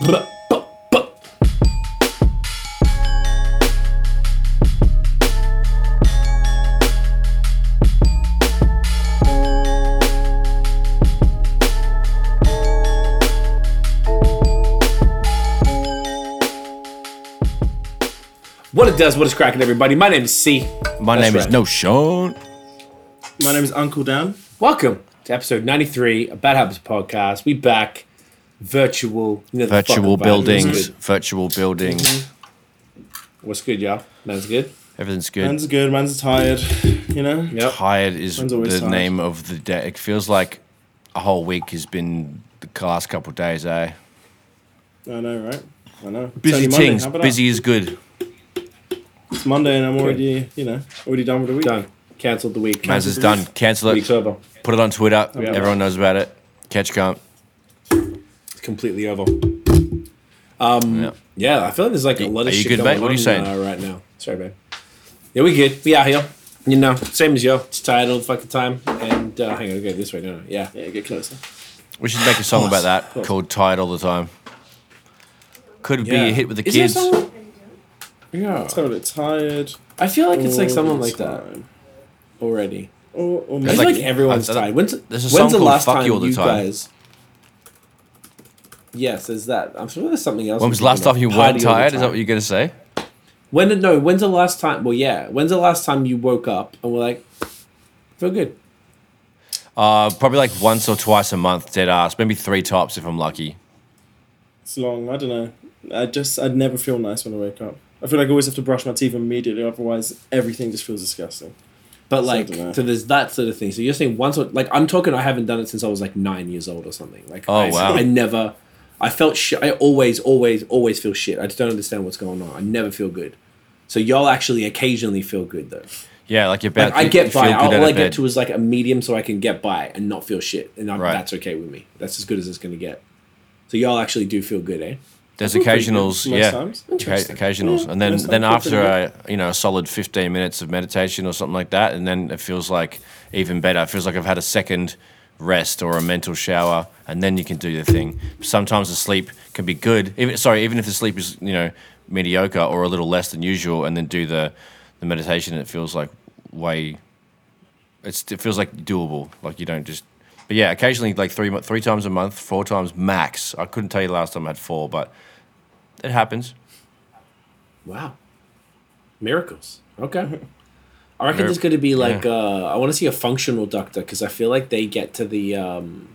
What it does, what is cracking, everybody? My name is C. My That's name is right. No Sean. My name is Uncle Dan. Welcome to episode 93 of Bad Habits Podcast. We back virtual. You know, Virtual fucking vibe. buildings. What's good? Virtual buildings. What's good, y'all? Man's good. Everything's good. Man's good, man's tired, you know? Yep. Tired is the tired. name of the day. It feels like a whole week has been the last couple of days, eh? I know, right? I know. Busy things. Busy is good. It's Monday and I'm already, you know, already done with the week. Done. Cancelled the week. Maz is done. Cancel it. Week's it. over. Put it on Twitter. Yeah. Everyone knows about it. Catch can't. It's completely over. Yeah. Yeah, I feel like there's like a lot of Are you shit good, going mate? What are you on, saying? Uh, right now. Sorry, man. Yeah, we good. We out here. You know, same as you. It's tired all the fucking time. And uh, hang on, go this way. No, no, yeah. Yeah, get closer. We should make a song about that called Tired All the Time. Could be a hit with the Is there kids. someone- Yeah. So a bit tired. I feel like it's like all someone the like that already. Or, or I maybe feel like- like, everyone's I- I- tired. When's, when's the last Fuck time You All the you Time. guys? Yes, there's that. I'm sure there's something else. When was the last time you weren't tired? Is that what you're going to say? When did no? When's the last time? Well, yeah. When's the last time you woke up and were like, feel good? Uh, probably like once or twice a month, dead ass. Maybe three tops if I'm lucky. it's long. I don't know. I just, I'd never feel nice when I wake up. I feel like I always have to brush my teeth immediately, otherwise everything just feels disgusting. But So like, dunno. so there's that sort of thing. So you're saying once, or, like, I'm talking. I haven't done it since I was like nine years old or something. Like, Oh, I, wow. I never. I felt shit. I always, always, always feel shit. I just don't understand what's going on. I never feel good. So y'all actually occasionally feel good though. Yeah, like you're about Like I get by. good All I get to is like a medium, so I can get by and not feel shit, and I'm, Right. that's okay with me. That's as good as it's gonna get. So y'all actually do feel good, eh? There's feel pretty good occasionals, yeah, times. Occa- occasionals, Yeah, and then then after a you know a solid 15 minutes of meditation or something like that, and then it feels like even better. It feels like I've had a second rest or a mental shower, and then you can do the thing. Sometimes the sleep can be good. Even sorry, even if the sleep is you know mediocre or a little less than usual, and then do the the meditation, it feels like way. It's, it feels like doable. Like you don't just. But yeah, occasionally like three three times a month, four times max. I couldn't tell you the last time I had four, but it happens. Wow, miracles. Okay. I reckon there's going to be like yeah. uh, I want to see a functional doctor because I feel like they get to the um,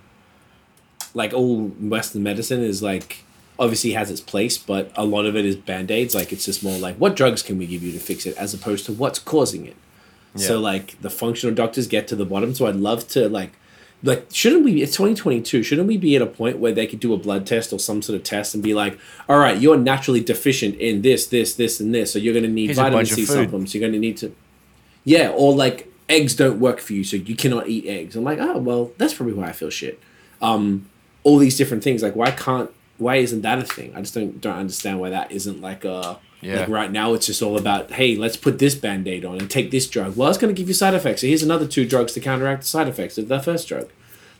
like all Western medicine is like obviously has its place, but a lot of it is band aids. Like it's just more like what drugs can we give you to fix it, as opposed to what's causing it. So like the functional doctors get to the bottom. So I'd love to like like shouldn't we it's 2022 shouldn't we be at a point where they could do a blood test or some sort of test and be like all right you're naturally deficient in this this this and this so you're going to need Here's vitamin c supplements you're going to need to yeah or like eggs don't work for you so you cannot eat eggs. I'm like oh well that's probably why i feel shit. Um all these different things like why can't why isn't that a thing? I just don't don't understand why that isn't like a Yeah. like right now it's just all about hey let's put this band-aid on and take this drug. Well it's going to give you side effects so here's another two drugs to counteract the side effects of the first drug.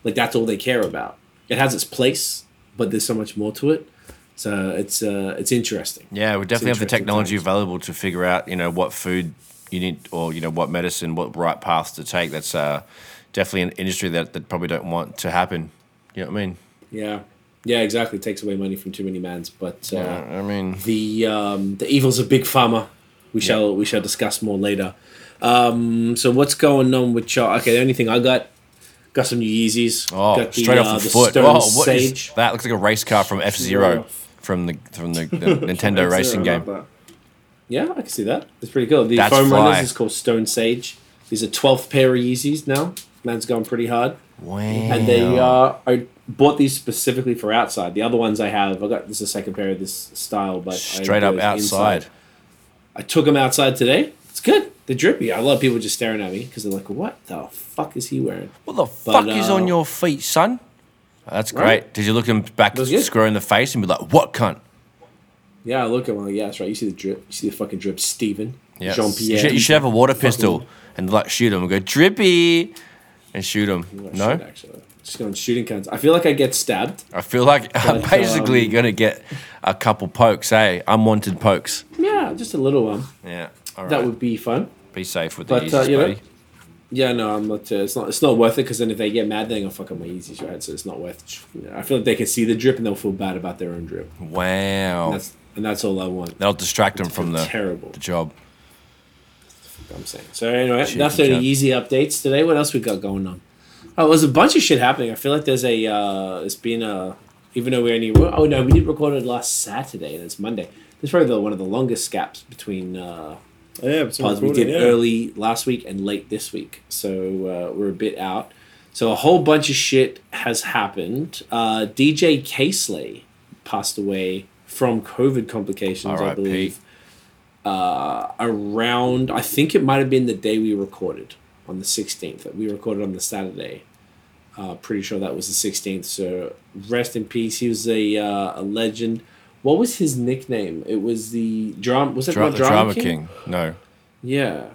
Like that's all they care about. It has its place but there's so much more to it. So it's uh it's interesting. Yeah, we definitely have the technology times. available to figure out, you know, what food you need or, you know, what medicine, what right paths to take. That's uh, definitely an industry that, that probably don't want to happen. You know what I mean? yeah yeah exactly takes away money from too many mans but uh, Yeah, I mean, the um, the evils of big pharma. We shall we shall discuss more later. Um, so what's going on with y'all? Okay, the only thing I got got some new Yeezys. oh, got straight uh, off the, foot. Stone Oh, what is that? Looks like a race car from F Zero from the from the, the Nintendo racing game. Yeah, I can see that. It's pretty cool. The That's foam fly. runners is called Stone Sage. These are twelfth pair of Yeezys now. Man's going pretty hard. Wow. And they uh, I bought these specifically for outside. The other ones I have, I got this is a second pair of this style, but I straight up outside. inside. I took them outside today. It's good. They're drippy. I love people just staring at me because they're like, "What the fuck is he wearing?" What the But, fuck is uh, on your feet, son? That's great. Right. Did you look him back square in the face and be like, "What cunt"? Yeah, I look at one. Yeah, that's right. You see the drip. You see the fucking drip, Steven. Yeah. Jean You Pierre. should, you should have a water pistol and like shoot him and go drippy and shoot him. No, Actually, Just going shooting cunts. I feel like I get stabbed. I feel like I'm basically um, gonna get a couple pokes, eh? Unwanted pokes. Yeah, just a little one. Yeah. All right. That would be fun. be safe with the but, uh, Yeezys, you know. Yeah, no, I'm not. Uh, it's not. It's not worth it because then if they get mad, they're gonna fuck up my Yeezys, right? So it's not worth. You know, I feel like they can see the drip and they'll feel bad about their own drip. Wow. And that's and that's all I want. That'll distract them from the, terrible. the job. I'm saying. So anyway, Shit, that's the easy updates today. What else we got going on? Oh, there's a bunch of shit happening. I feel like there's a. Uh, it's been a. Even though we only. Oh no, we did record it last Saturday and it's Monday. This is probably the, one of the longest gaps between. Uh, yeah, it's pods we did yeah. early last week and late this week. So uh, we're a bit out. So a whole bunch of shit has happened. Uh, DJ Kay Slay passed away from COVID complications, I believe. Uh, around, I think it might have been the day we recorded on the 16th. We recorded on the Saturday. Uh, pretty sure that was the 16th. So rest in peace. He was a, uh, a legend. What was his nickname? It was the drum. Was it Dra- the Drama, Drama King? King. No. Yeah,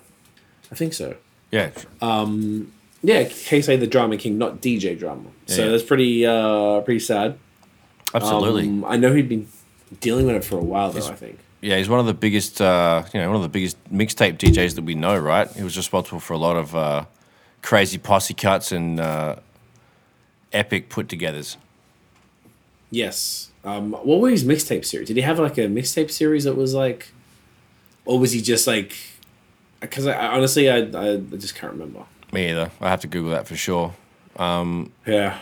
I think so. Yeah. Um, yeah, Casey the Drama King, not DJ Drama. So Yeah. that's pretty uh, pretty sad. Absolutely. Um, I know he'd been dealing with it for a while though. I think. yeah, he's one of the biggest, uh, you know, one of the biggest mixtape DJs that we know, right? He was responsible for a lot of uh, crazy posse cuts and uh, epic put-togethers. Yes. Um, what were his mixtape series? Did he have like a mixtape series that was like, or was he just like? Because I, I honestly, I, I just can't remember. Me either. I have to Google that for sure. Yeah,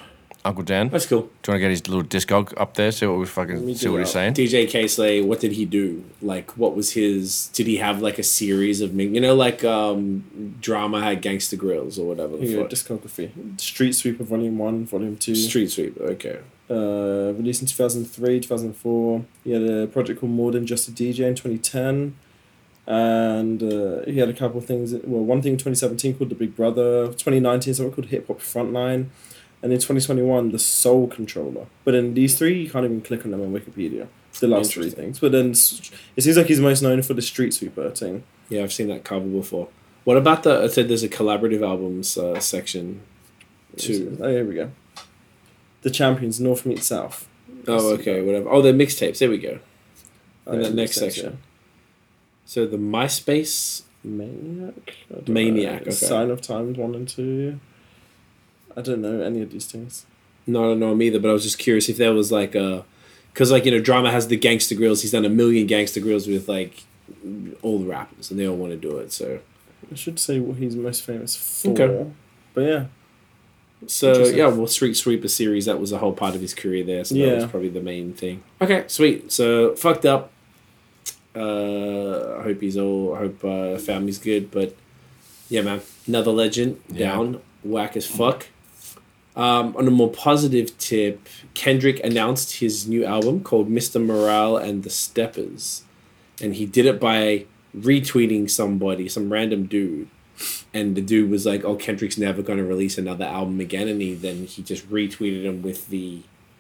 Uncle Dan, that's cool. Do you want to get his little discog up there? See what we fucking see what that. he's saying. DJ Kay Slay, what did he do? Like, what was his? Did he have like a series of, you know, like um, drama had Gangsta Grillz or whatever Yeah, fuck. discography. Street Sweeper Volume 1, Volume 2. Street Sweeper. Okay. Uh, released in 2003, 2004. He had a project called More Than Just a DJ in 2010. And uh, he had a couple of things. Well, one thing in 2017 called The Big Brother. 2019, something called Hip Hop Frontline. And in 2021, The Soul Controller. But in these three, you can't even click on them on Wikipedia. The last three things. But then it seems like he's most known for the Street Sweeper thing. Yeah, I've seen that cover before. What about the? I said there's a collaborative albums uh, section. Two. Oh, here we go. The Champions, North Meet South. Oh, okay, whatever. Oh, they're mixtapes. There we go. Oh, In yeah, that next section. So the MySpace. Maniac? Maniac, okay. Sign of Times 1 and 2. I don't know any of these things. No, I don't know him either, but I was just curious if there was like a, because like you know, drama has the Gangsta Grillz. He's done a million Gangsta Grillz with like all the rappers, and they all want to do it. So, I should say what he's most famous for. Okay. But yeah. so yeah, well, Street Sweeper series that was a whole part of his career there. So that was probably the main thing. Okay, sweet. So fucked up. Uh, I hope he's all. I hope uh, family's good, but yeah, man, another legend Yeah. down, whack as fuck. Um, on a more positive tip, Kendrick announced his new album called Mr. Morale and the Steppers. And he did it by retweeting somebody, some random dude. And the dude was like, Oh, Kendrick's never gonna release another album again and he then he just retweeted him with the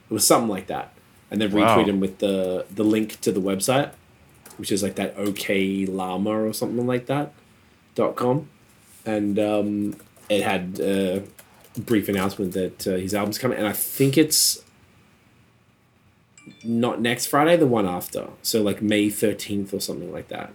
it was something like that. And then Wow. retweeted him with the the link to the website, which is like that oklama or something like that dot com. And um, it had uh, brief announcement that uh, his album's coming, and I think it's not next Friday, the one after. So like May thirteenth or something like that.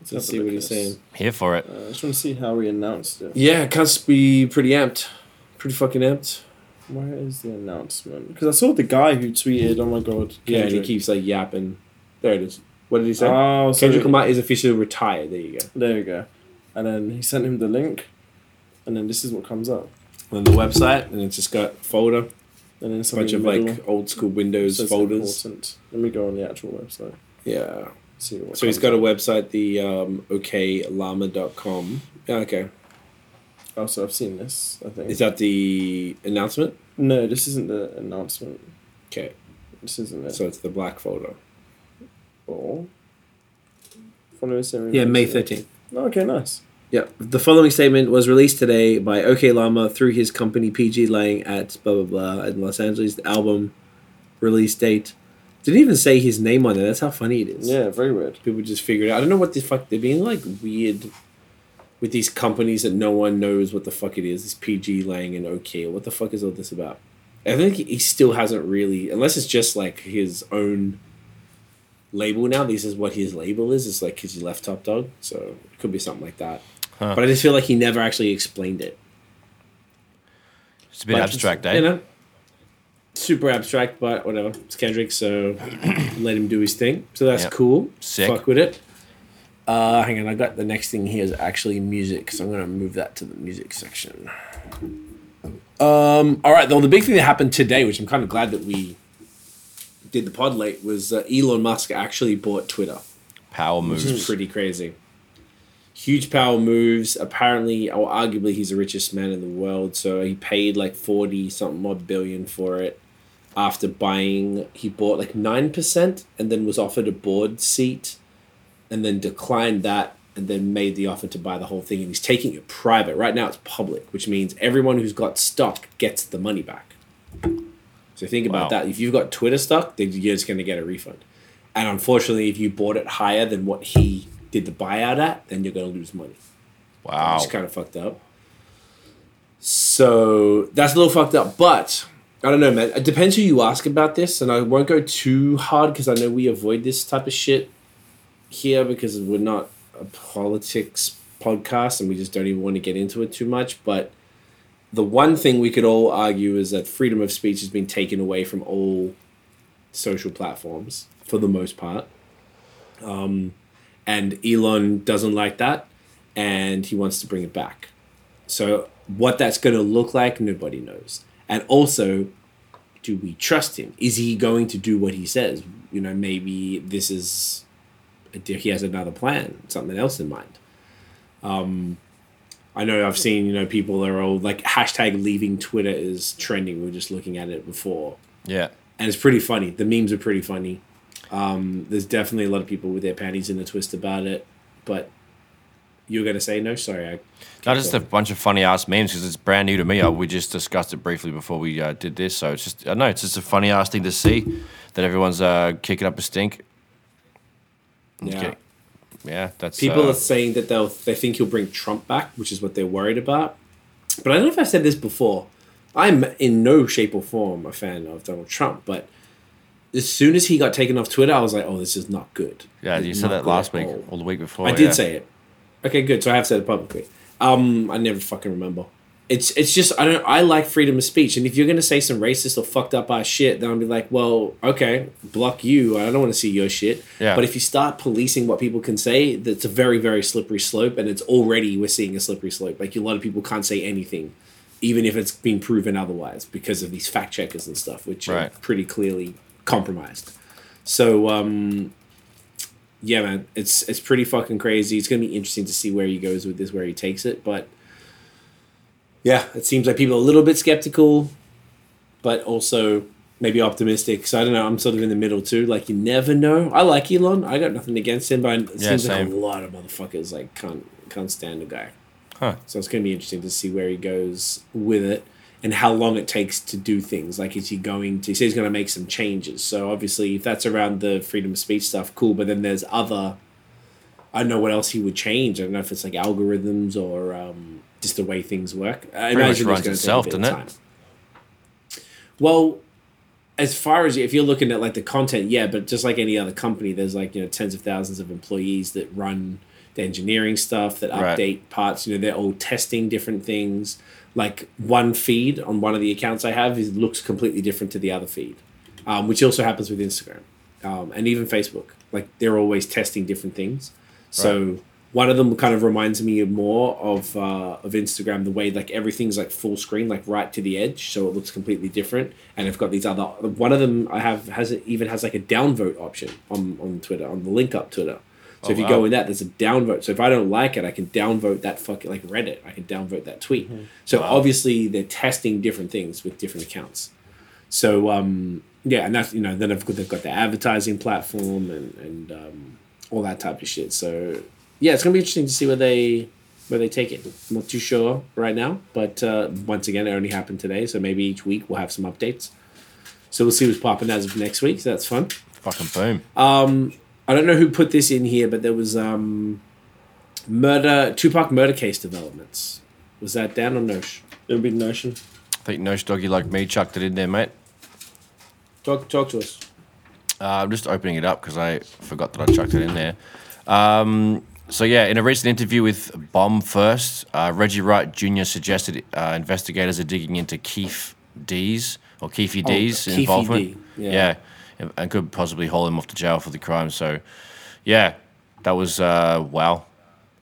Let's have see what he's saying. Here for it. Uh, I just want to see how we announced it. Yeah, it can't be pretty amped, pretty fucking amped. Where is the announcement? Because I saw the guy who tweeted, "Oh my god, Yeah, and he keeps like yapping. There it is. What did he say? Oh, so Kendrick Lamar is officially retired. There you go. there you go. And then he sent him the link, and then this is what comes up. On the website, and it's just got folder, And then a bunch of like old school Windows says folders. important. Let me go on the actual website. Yeah. See what. So he's got a website, the um, oklama.com. Yeah, okay. Oh, so I've seen this. I think. Is that the announcement? no, this isn't the announcement. Okay. This isn't it. So it's the black folder. Or follow us Yeah, May 13th. Oh, okay, nice. Yeah. The following statement was released today by oklama through his company pgLang at blah blah blah in Los Angeles. The album release date. Didn't even say his name on it. That's how funny it is. Yeah, very weird. People just figured out. I don't know what the fuck they're being like weird with these companies that no one knows what the fuck it is. This pgLang and OK. What the fuck is all this about? I think he still hasn't really, unless it's just like his own label now. This is what his label is. It's like he left Top Dawg, so it could be something like that. Huh. But I just feel like he never actually explained it. It's a bit But abstract, You eh? know, super abstract, but whatever. It's Kendrick, so let him do his thing. So that's Yep. cool. Sick. Fuck with it. Uh, hang on, I got the next thing here is actually music, so I'm gonna move that to the music section. Um, all right, though the big thing that happened today, which I'm kind of glad that we did the pod late, was uh, Elon Musk actually bought Twitter Power which is pretty crazy. Huge power moves. Apparently, or arguably, he's the richest man in the world. So he paid like forty something odd billion for it. After buying, he bought like nine percent, and then was offered a board seat, and then declined that, and then made the offer to buy the whole thing. And he's taking it private. Right now, it's public, which means everyone who's got stock gets the money back. So think about Wow. that. If you've got Twitter stock, then you're just going to get a refund. And unfortunately, if you bought it higher than what he did the buyout at, then you're going to lose money. Wow. Is kind of fucked up. So that's a little fucked up. But I don't know, man. It depends who you ask about this. And I won't go too hard because I know we avoid this type of shit here because we're not a politics podcast and we just don't even want to get into it too much. But the one thing we could all argue is that freedom of speech has been taken away from all social platforms for the most part. Um, and Elon doesn't like that and he wants to bring it back. So, what that's going to look like, nobody knows. And also, do we trust him? Is he going to do what he says? You know, maybe this is he has another plan, something else in mind. Um, I know I've seen you know people that are all like hashtag leaving Twitter is trending. We were just looking at it before, Yeah. and it's pretty funny. The memes are pretty funny. Um, there's definitely a lot of people with their panties in a twist about it, but you're gonna say no. Sorry, I Not just a bunch of funny ass memes because it's brand new to me. Uh, We just discussed it briefly before we uh, did this, so it's just I know it's just a funny ass thing to see that everyone's uh, kicking up a stink. yeah. Okay. Yeah, that's People uh, are saying that they'll they think he'll bring Trump back, which is what they're worried about. But I don't know if I've said this before. I'm in no shape or form a fan of Donald Trump, but as soon as he got taken off Twitter, I was like, "Oh, this is not good." yeah. You said that last week all. or the week before. I yeah. did say it. Okay, good. So I have said it publicly. Um, I never fucking remember. It's it's just I don't I like freedom of speech, and if you're gonna say some racist or fucked up ass shit, then I'll be like, well, okay, block you. I don't want to see your shit. Yeah. But if you start policing what people can say, that's a very very slippery slope, and it's already we're seeing a slippery slope. Like a lot of people can't say anything, even if it's been proven otherwise, because of these fact checkers and stuff, which are pretty clearly compromised. So um, yeah, man, it's it's pretty fucking crazy. It's gonna be interesting to see where he goes with this, where he takes it. But yeah, it seems like people are a little bit skeptical, but also maybe optimistic. So I don't know. I'm sort of in the middle too. Like you never know. I like Elon. I got nothing against him, but it Yeah, seems like a lot of motherfuckers like can't can't stand the guy. Huh. So it's gonna be interesting to see where he goes with it and how long it takes to do things. Like, is he going to? He says he's going to make some changes. So obviously, if that's around the freedom of speech stuff, cool. But then there's other. I don't know what else he would change. I don't know if it's like algorithms or um, just the way things work. I Pretty much imagine runs going itself, to take a bit doesn't it? time. Well, as far as if you're looking at like the content, yeah, but just like any other company, there's like you know tens of thousands of employees that run the engineering stuff that Right. update parts. You know, they're all testing different things. Like one feed on one of the accounts I have is looks completely different to the other feed, um, which also happens with Instagram um, and even Facebook. Like they're always testing different things. So one of them kind of reminds me more of uh, of Instagram, the way like everything's like full screen, like right to the edge, so it looks completely different. And I've got these other. One of them I have has it even has like a downvote option on on Twitter on the link up Twitter. So Oh, if you wow. go in that, there's a downvote. So if I don't like it, I can downvote that fucking like Reddit. I can downvote that tweet. So Wow. obviously they're testing different things with different accounts. So um, yeah, and that's you know then they've got, they've got the advertising platform and and um, all that type of shit. So yeah, it's gonna be interesting to see where they where they take it. I'm not too sure right now, but uh, once again, it only happened today, so maybe each week we'll have some updates. So we'll see what's popping as of next week. So that's fun. Fucking boom. Um, I don't know who put this in here, but there was um, Murder Tupac murder case developments. Was that down or no? It'll be Notion. I think no doggy like me chucked it in there, mate. Talk talk to us. Uh, I'm just opening it up because I forgot that I chucked it in there. Um, so yeah, in a recent interview with Bomb First, uh, Reggie Wright Jr. suggested uh, investigators are digging into Keith D's or Keffe D's Oh, Keefe involvement. D, yeah. yeah, and- could possibly haul him off to jail for the crime. So, yeah, that was uh, wow.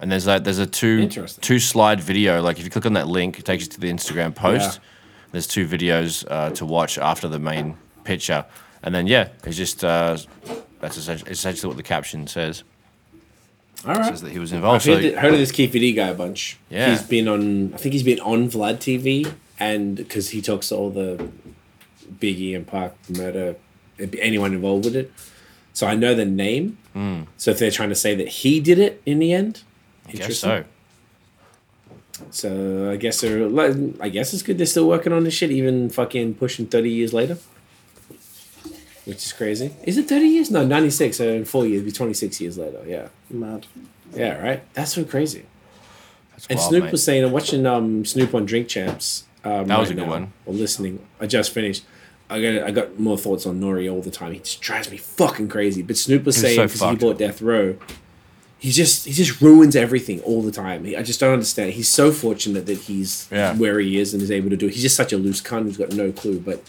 And there's a there's a two two slide video. Like if you click on that link, it takes you to the Instagram post. Yeah. There's two videos uh, to watch after the main picture, and then yeah, it's just uh, that's essentially, essentially what the caption says. All right. says that he was I've involved. heard, So heard of this Keith guy a bunch. Yeah. He's been on, I think he's been on Vlad TV, and because he talks to all the Biggie and Pac murder, anyone involved with it. So I know the name. Hmm. So if they're trying to say that he did it in the end, I guess so. So I guess they're, I guess it's good they're still working on this shit, even fucking pushing 30 years later. Which is crazy. Is it 30 years? No, 96. So in four years, it'd be 26 years later. Yeah. Mad. Yeah, right? That's so crazy. That's And wild, Snoop mate. was saying, I'm watching um, Snoop on Drink Champs. Um, That was right a good now, one. Or listening. I just finished. I got I got more thoughts on N.O.R.E. all the time. He just drives me fucking crazy. But Snoop was saying so because he bought Death Row, he just he just ruins everything all the time. He, I just don't understand. He's so fortunate that he's Yeah. where he is and is able to do. it. He's just such a loose cunt who's got no clue. But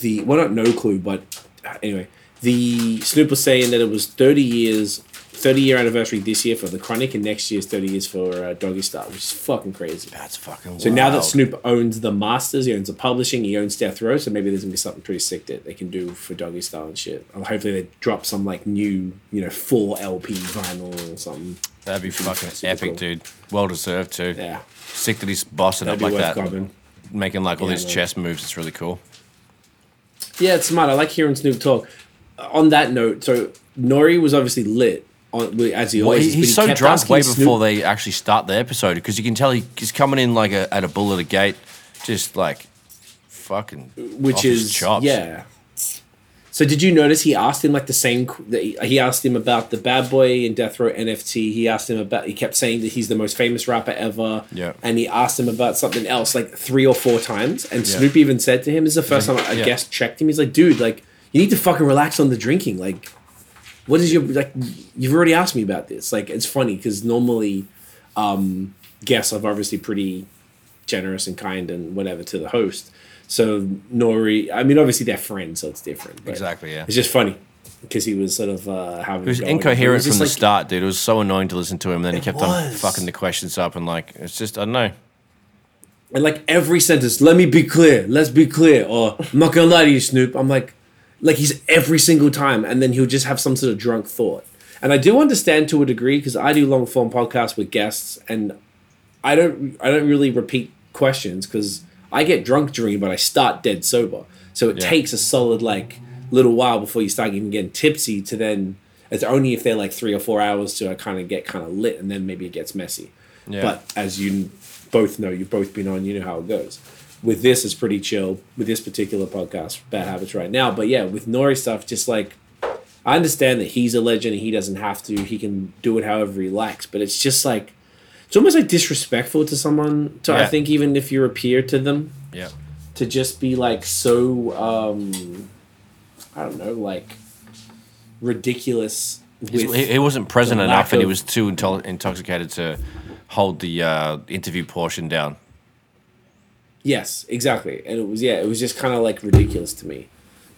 the well, not no clue, but uh, anyway, the Snoop was saying that it was 30 years, 30 year anniversary this year for the Chronic, and next year's 30 years for uh, Doggy Style, which is fucking crazy. That's fucking. So now that. Snoop owns the masters, he owns the publishing, he owns Death Row, so maybe there's gonna be something pretty sick that they can do for Doggy Style and shit. Or hopefully they drop some like new, you know, full LP vinyl or something. that'd be fucking epic, cool. dude. Well deserved too. Yeah, Sick that he's bossing that'd up like that, grabbing. making like all Yeah, these man. chess moves. It's really cool. Yeah, it's smart. I like hearing Snoop talk. On that note, so N.O.R.E. was obviously lit as he Well, he, he's he so kept drunk way Snoop- before they actually start the episode because you can tell he, he's coming in like a, at a bull at a gate, just like fucking which is chops. yeah. So did you notice he asked him like the same? He asked him about the Bad Boy and Death Row NFT. He asked him about. He kept saying that he's the most famous rapper ever. Yeah. And he asked him about something else like three or four times. And Yeah. Snoop even said to him, "This is the first time a Yeah. guest checked him." He's like, "Dude, like you need to fucking relax on the drinking. Like, what is your like? You've already asked me about this. Like, it's funny because normally, um, guests are obviously pretty generous and kind and whatever to the host. So N.O.R.E., I mean, obviously they're friends, so it's different. but Exactly, yeah. It's just funny because he was sort of uh, having. He was at it. It incoherent was from the like- start, dude. It was so annoying to listen to him. And then he It kept on fucking the questions up, and like it's just I don't know. And like every sentence, let me be clear, let's be clear, or I'm not gonna lie to you, Snoop. I'm like, like he's every single time, and then he'll just have some sort of drunk thought. And I do understand to a degree because I do long form podcasts with guests, and I don't, I don't really repeat questions because I get drunk during, but I start dead sober. So it Yeah. takes a solid like little while before you start even getting tipsy. To then it's only if they're like three or four hours to uh, kind of get kind of lit, and then maybe it gets messy. Yeah. But as you both know, you've both been on, you know how it goes. With this, is pretty chill. With this particular podcast, Bad Habits right now. But yeah, with N.O.R.E. stuff, just like I understand that he's a legend and he doesn't have to. He can do it however he likes. But it's just like it's almost like disrespectful to someone. To I think even if you're a peer to them, Yeah, to just be like so um I don't know, like ridiculous. He, he wasn't present enough, and he was too into- intoxicated to hold the uh, interview portion down. Yes, exactly. And it was yeah, it was just kind of like ridiculous to me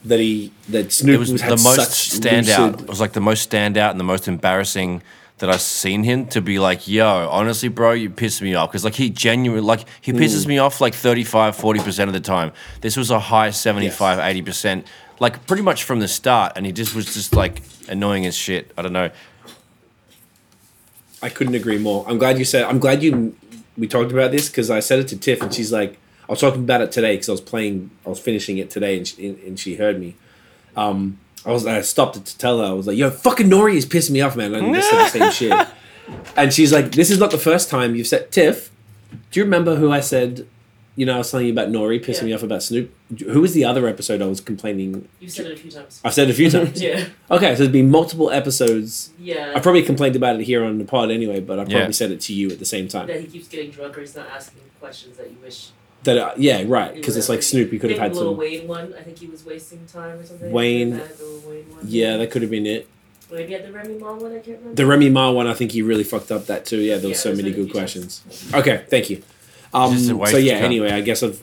that he that Snoop It was was the most standout. lucid- It was like the most standout and the most embarrassing that I've seen him to be like, yo, honestly, bro, you piss me off. Because, like, he genuinely, like, he pisses Hmm. me off like 35, 40% of the time. This was a high 75, 80%, like, pretty much from the start. And he just was just, like, annoying as shit. I don't know. I couldn't agree more. I'm glad you said. I'm glad you. We talked about this because I said it to Tiff and she's like, I was talking about it today because I was playing. I was finishing it today and she, and she heard me. Um, I was. I stopped it to tell her. I was like, "Yo, fucking N.O.R.E. is pissing me off, man." And I just said the same shit. And she's like, "This is not the first time you've said Tiff. Do you remember who I said you know, I was telling you about N.O.R.E. pissing Yeah. me off about Snoop. Who was the other episode I was complaining? You said it a few times. I've said it a few times. Yeah. Okay, so there's been multiple episodes. Yeah. I probably complained about it here on the pod anyway, but I probably Yeah. said it to you at the same time. that he keeps getting drunk or he's not asking questions that you wish. That uh, yeah, right, because it's like Snoop. He could have had the Lil some. Wayne one. I think he was wasting time or something. Wayne- He had the Lil Wayne one. Yeah, that could have been it. Maybe at the Remy Ma one. I can't remember. The Remy Ma one, I think he really fucked up that too. Yeah, there was Yeah, so many good questions. times. Okay, thank you. Um, Just a waste so yeah, anyway, I guess I've.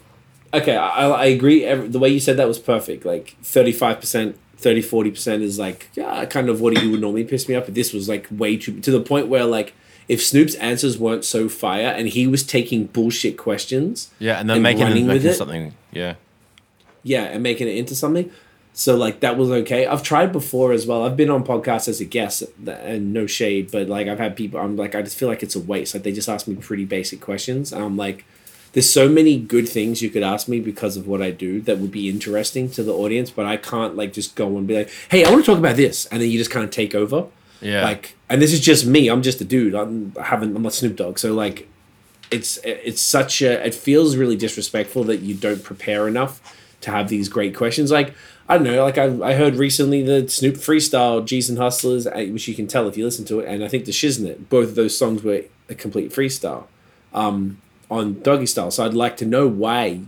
Okay, I, I agree. Every, the way you said that was perfect. Like 35%, 30, 40% is like, yeah, kind of what you would normally piss me off. But this was like way too. To the point where, like, if Snoop's answers weren't so fire and he was taking bullshit questions, Yeah, and then And making, running it, with making it? something. Yeah. yeah, and making it into something. So like that was okay. I've tried before as well. I've been on podcasts as a guest, and no shade, but like I've had people. I'm like I just feel like it's a waste. Like they just ask me pretty basic questions, and I'm like, there's so many good things you could ask me because of what I do that would be interesting to the audience, but I can't like just go and be like, hey, I want to talk about this, and then you just kind of take over. Yeah. Like, and this is just me. I'm just a dude. I'm I haven't. I'm not Snoop Dogg. So like, it's it's such a. It feels really disrespectful that you don't prepare enough to have these great questions. Like I don't know. Like I I heard recently the Snoop freestyle Gz and Hustlas, uh, which you can tell if you listen to it, and I think the Shiznit. Both of those songs were a complete freestyle, um, on Doggy Style. So I'd like to know why.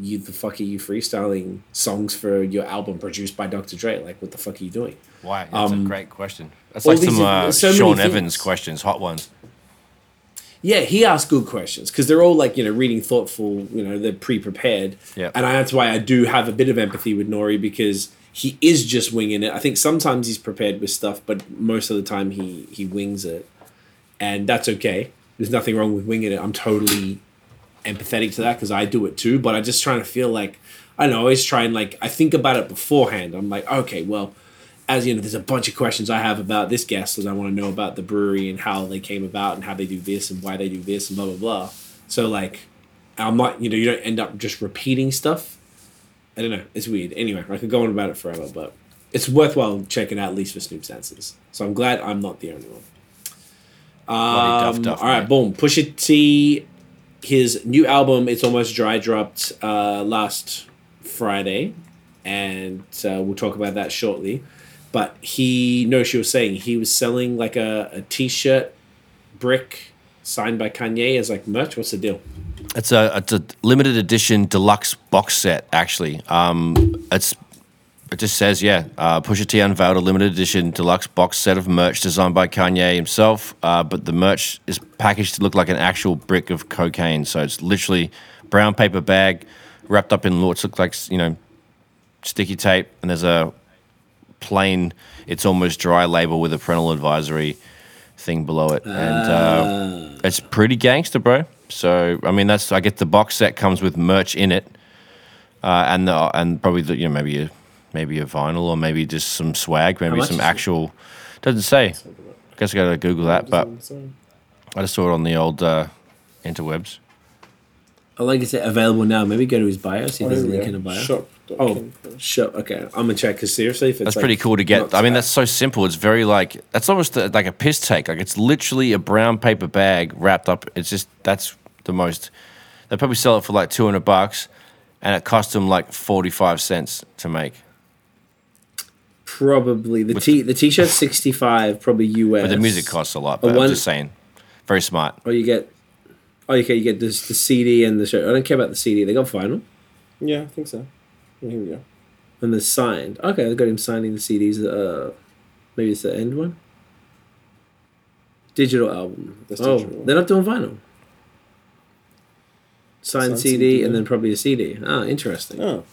You the fuck are you freestyling songs for your album produced by Dr. Dre? Like, what the fuck are you doing? Why? That's Um, a great question. That's all like some uh, so Sean. Evans questions, hot ones. Yeah, he asked good questions because they're all like you know reading thoughtful. You know, they're pre-prepared. Yeah. and I, that's why I do have a bit of empathy with N.O.R.E. because he is just winging it. I think sometimes he's prepared with stuff, but most of the time he he wings it, and that's okay. There's nothing wrong with winging it. I'm totally empathetic to that because I do it too. But I just trying to feel like I don't know. I always try and like I think about it beforehand. I'm like, okay, well, as you know, there's a bunch of questions I have about this guest, and I want to know about the brewery and how they came about and how they do this and why they do this and blah blah blah. So like, I'm not, you know, you don't end up just repeating stuff. I don't know. It's weird. Anyway, I could go on about it forever, but it's worthwhile checking out at least for Snoop's answers. So I'm glad I'm not the only one. Um, all right, mate. boom. Pusha T, his new album, It's Almost Dry, dropped uh, last Friday, and uh, we'll talk about that shortly. But he, no, she was saying he was selling like a, a t-shirt brick signed by Kanye as like merch. What's the deal? It's a it's a limited edition deluxe box set. Actually, um, it's it just says yeah. Uh, Pusha T unveiled a limited edition deluxe box set of merch designed by Kanye himself. Uh, but the merch is packaged to look like an actual brick of cocaine. So it's literally brown paper bag wrapped up in what looks like you know sticky tape, and there's a plain it's almost dry label with a parental advisory thing below it, and uh, it's pretty gangster, bro. So I mean, that's I get the box set comes with merch in it, uh, and the, and probably the, you know maybe a maybe a vinyl or maybe just some swag, maybe some is it? actual. Doesn't say. I guess I gotta Google that, but I just saw it on the old uh, interwebs. I like I said, available now. Maybe go to his bio, see if Oh, there's a link in the bio. Shop. Oh, sure. Okay, I'm gonna check because seriously, if it's That's like, pretty cool to get. I mean, that's so simple. It's very like that's almost a, like a piss take. Like it's literally a brown paper bag wrapped up. It's just that's the most. They probably sell it for like two hundred bucks, and it cost them like forty five cents to make. probably the t the t-shirt 65 probably us But the music costs a lot. A But one- I'm just saying, very smart. or you get oh okay you get this the cd and the shirt i don't care about the cd they got vinyl Yeah, I think so. Here we go. and the signed okay they got him signing the cds uh maybe it's the end one digital album That's oh digital. they're not doing vinyl signed, Signed CD, CD. and then probably a cd ah interesting Oh.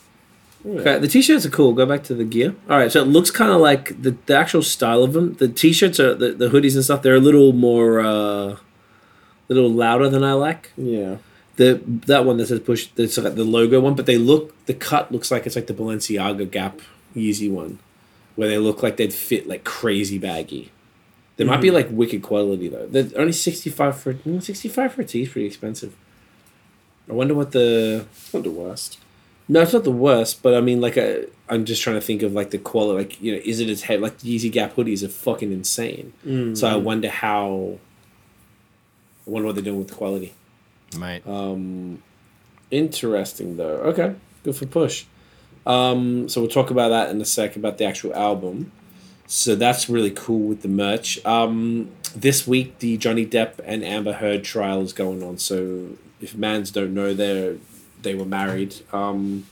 Yeah. Okay, the t-shirts are cool. Go back to the gear. All right, so it looks kind of like the, the actual style of them. The t-shirts are the, the hoodies and stuff. They're a little more, uh, a little louder than I like. Yeah. The that one that says push, that's like the logo one, but they look the cut looks like it's like the Balenciaga Gap Yeezy one, where they look like they'd fit like crazy baggy. They might be mm-hmm. like wicked quality though. They're only sixty five for mm, sixty five for a tee is pretty expensive. I wonder what the It's not the worst. no, it's not the worst, but I mean, like, i I'm just trying to think of like the quality. Like, you know, is it as heavy? Like, the Yeezy Gap hoodies are fucking insane. So I mm. wonder how. I wonder what they're doing with the quality. Mate, Um, Interesting though. Okay, good for push. Um, so we'll talk about that in a sec about the actual album. So that's really cool with the merch. Um, this week the Johnny Depp and Amber Heard trial is going on. So if mans don't know, they they were married. Um,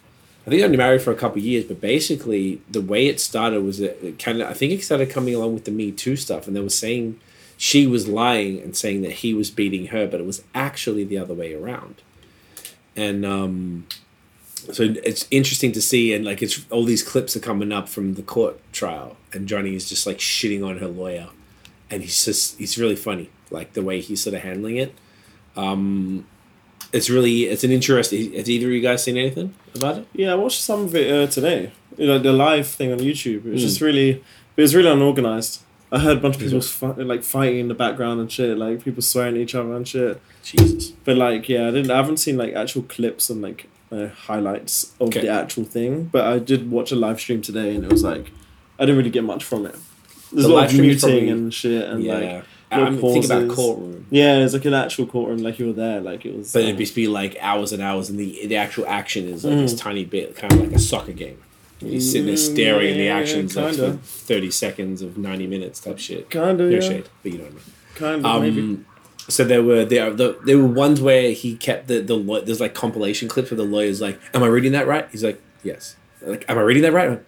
I think they only married for a couple years, but basically the way it started was it, it kind of I think it started coming along with the Me Too stuff, and they were saying she was lying and saying that he was beating her, but it was actually the other way around. And um, so it's interesting to see, and like it's all these clips are coming up from the court trial, and Johnny is just like shitting on her lawyer, and he's just he's really funny, like the way he's sort of handling it. Um, it's really it's an interesting. Has either of you guys seen anything about it? Yeah, I watched some of it uh, today. You know, the live thing on YouTube. It was Mm. just really, it was really unorganized. I heard a bunch of people fi- like fighting in the background and shit, like people swearing at each other and shit. Jesus. But like, yeah, I didn't. I haven't seen like actual clips and like uh, highlights of Okay. the actual thing. But I did watch a live stream today, and it was like, I didn't really get much from it. There's The a lot of muting probably- and shit, and yeah. like, I mean, think about courtroom. yeah, it's like an actual courtroom, like you were there, like it was. But uh, it'd be like hours and hours, and the the actual action is like this Mm. tiny bit, kind of like a soccer game. He's sitting there staring, and the yeah, action's like for thirty seconds of ninety minutes type shit. kind of No yeah, shade, but you know what I mean. kind of maybe. Um, so there were there the, there were ones where he kept the the there's like compilation clips where the lawyer's like, "Am I reading that right?" He's like, "Yes." Like, "Am I reading that right?" Like,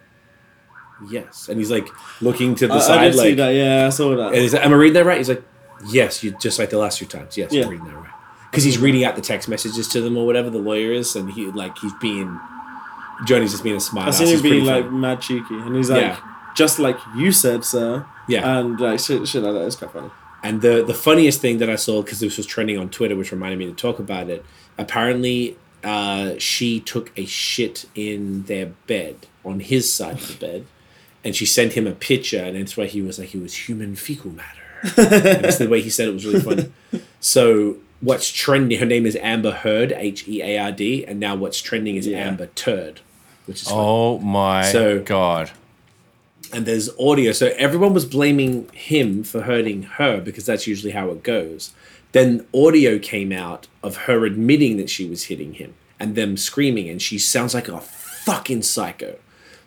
yes, and he's like looking to the I, I side did see that. Yeah, I saw that. and he's like, "Am I reading that right?" He's like, "Yes." You just like the last few times. Yes, Yeah. you're reading that right. Because he's reading out the text messages to them or whatever the lawyer is, and he like he's being Johnny's just being a smart. I seen him being like funny. mad cheeky, and he's like, Yeah. just like you said, sir. yeah. And like shit, shit like that. It's quite funny. And the the funniest thing that I saw because this was trending on Twitter, which reminded me to talk about it. Apparently, uh, she took a shit in their bed on his side of the bed, and she sent him a picture, and that's why he was like, "It was human fecal matter." that's the way he said it was really funny. So what's trending? Her name is Amber Heard, H E A R D, and now what's trending is Yeah. Amber Turd, which is funny. Oh my So- god. and there's audio. So everyone was blaming him for hurting her because that's usually how it goes. Then audio came out of her admitting that she was hitting him and them screaming, and she sounds like a fucking psycho.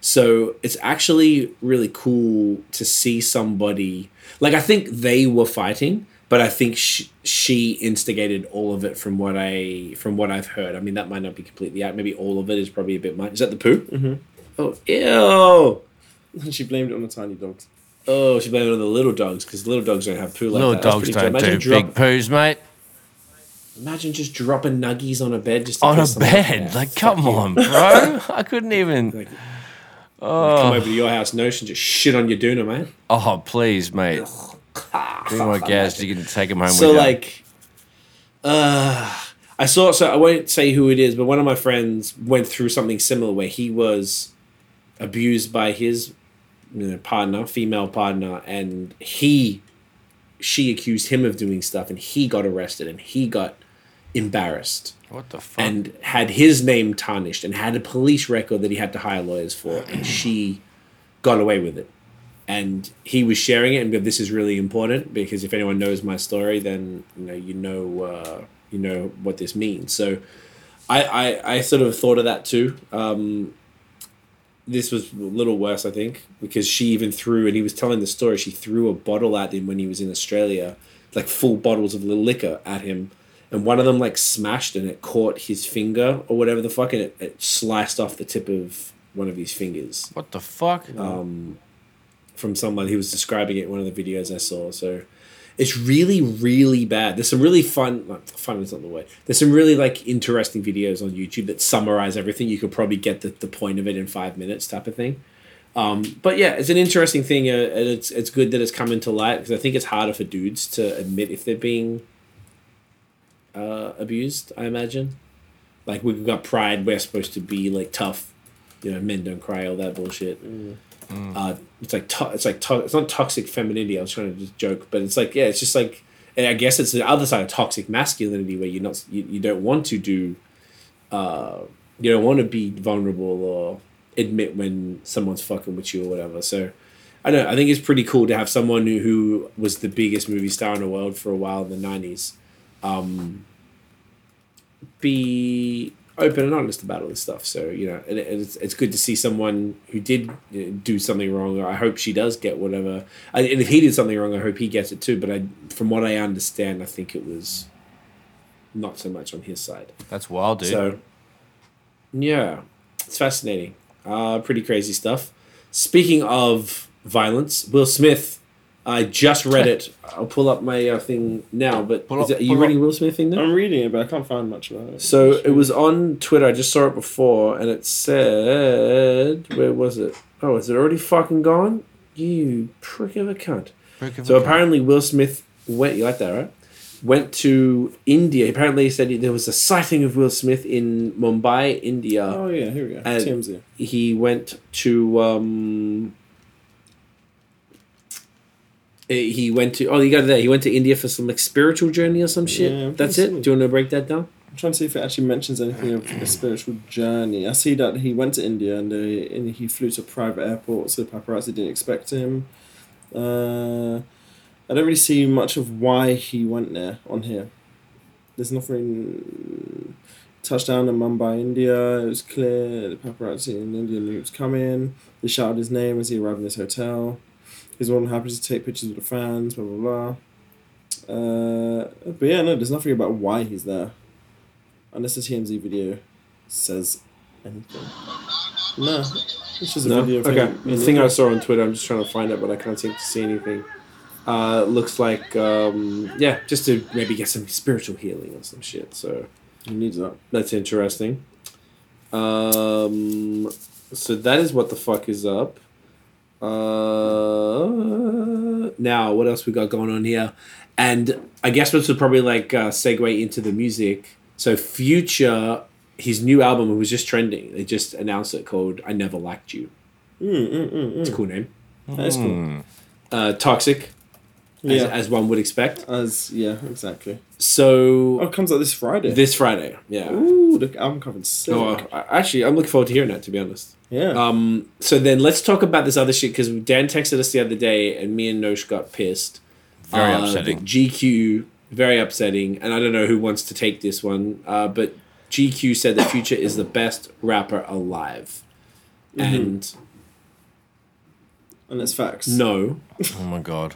So it's actually really cool to see somebody like I think they were fighting, but I think she, she instigated all of it from what I from what I've heard. I mean that might not be completely out. Maybe all of it is probably a bit much. Is that the poo? Mm-hmm. Oh ew. She blamed it on the tiny dogs. Oh, she blamed it on the little dogs because little dogs don't have poo like Little that. That's dogs pretty don't dope. do Imagine, big poos, mate. imagine just dropping nuggies on a bed just to On a piss them off. bed. Yeah, like, come you. on, bro. I couldn't even. Like, Oh. Come over to your house, notion, just shit on your doona, man. Oh, please, mate. Bring my gas. You can take him home So with you. like, uh, I saw. So I won't say who it is, but one of my friends went through something similar where he was abused by his you know, partner, female partner, and he, she accused him of doing stuff, and he got arrested, and he got embarrassed. What the fuck? and had his name tarnished and had a police record that he had to hire lawyers for and she got away with it and he was sharing it and this is really important because if anyone knows my story then you know you know uh, you know what this means. So I, I i sort of thought of that too. Um this was a little worse i think because she even threw and he was telling the story she threw a bottle at him when he was in australia like full bottles of liquor at him. And one of them like smashed and it caught his finger or whatever the fuck and it, it sliced off the tip of one of his fingers. What the fuck? um, from someone he was describing it in one of the videos I saw. So it's really, really bad. There's some really fun, like, fun is not the word. There's some really like interesting videos on YouTube that summarize everything. You could probably get the, the point of it in five minutes, type of thing. Um, but yeah, it's an interesting thing, uh, and it's it's good that it's come into light because I think it's harder for dudes to admit if they're being uh, abused. I imagine, like we've got pride, we're supposed to be like tough, you know, men don't cry, all that bullshit. Uh, it's like to- it's like to- it's not toxic femininity. I was trying to just joke, but it's like yeah, it's just like and I guess it's the other side of toxic masculinity where you're not you, you don't want to do, uh, you don't want to be vulnerable or admit when someone's fucking with you or whatever. So. I don't know. I think it's pretty cool to have someone who, who was the biggest movie star in the world for a while in the nineties, um, be open and honest about all this stuff. So you know, and, it, and it's it's good to see someone who did you know, do something wrong. I hope she does get whatever. I, and if he did something wrong, I hope he gets it too. But I, from what I understand, I think it was not so much on his side. That's wild, dude. So, yeah, it's fascinating. Uh, pretty crazy stuff. Speaking of violence, Will Smith. I just read it. I'll pull up my uh, thing now. But up- it- are you reading Will Smith thing now? I'm reading it, but I can't find much about it. So it was on Twitter. I just saw it before, and it said, "Where was it? Oh, is it already fucking gone? You prick of a cunt." Of So a cunt. apparently, Will Smith went. You like that, right? Went to India. Apparently, he said there was a sighting of Will Smith in Mumbai, India. Oh yeah, here we go. And- TMZ. He went to. um he went to oh you got it there he went to India for some like spiritual journey or some shit Yeah, that's it do you want to break that down I'm trying to see if it actually mentions anything of a spiritual journey. I see that he went to India and, uh, and he flew to a private airport, so the paparazzi didn't expect him. Uh, I don't really see much of why he went there on here. There's nothing. Touchdown in Mumbai, India. It was clear. The paparazzi in India knew he was coming. They shouted his name as he arrived in his hotel. He's more than happy to take pictures with the fans. Blah blah blah. Uh, but yeah, no, there's nothing about why he's there. Unless the TMZ video says anything. No, it's just a No. video. of Okay. him The thing I saw on Twitter, I'm just trying to find it, but I can't seem to see anything. Uh, looks like, um, yeah, just to maybe get some spiritual healing or some shit. So He needs that. that's interesting. Um, so that is what the fuck is up. Uh, now, what else we got going on here? And I guess this would probably like uh, segue into the music. So Future, his new album was just trending. They just announced it called "I Never Liked You." Mm, mm, mm, It's a mm. cool name. That is cool. Uh, toxic, Yeah. as one would expect. As yeah, exactly. So Oh, it comes out this Friday. this Friday, yeah. Ooh, the album cover's sick. Oh, uh, actually, I'm looking forward to hearing that. To be honest. yeah. Um. So then let's talk about this other shit because Dan texted us the other day, and me and Nosh got pissed. Very Uh, upsetting. the GQ, very upsetting, and I don't know who wants to take this one. Uh, but GQ said that Future is the best rapper alive, Mm-hmm. and and it's facts. no. Oh my god.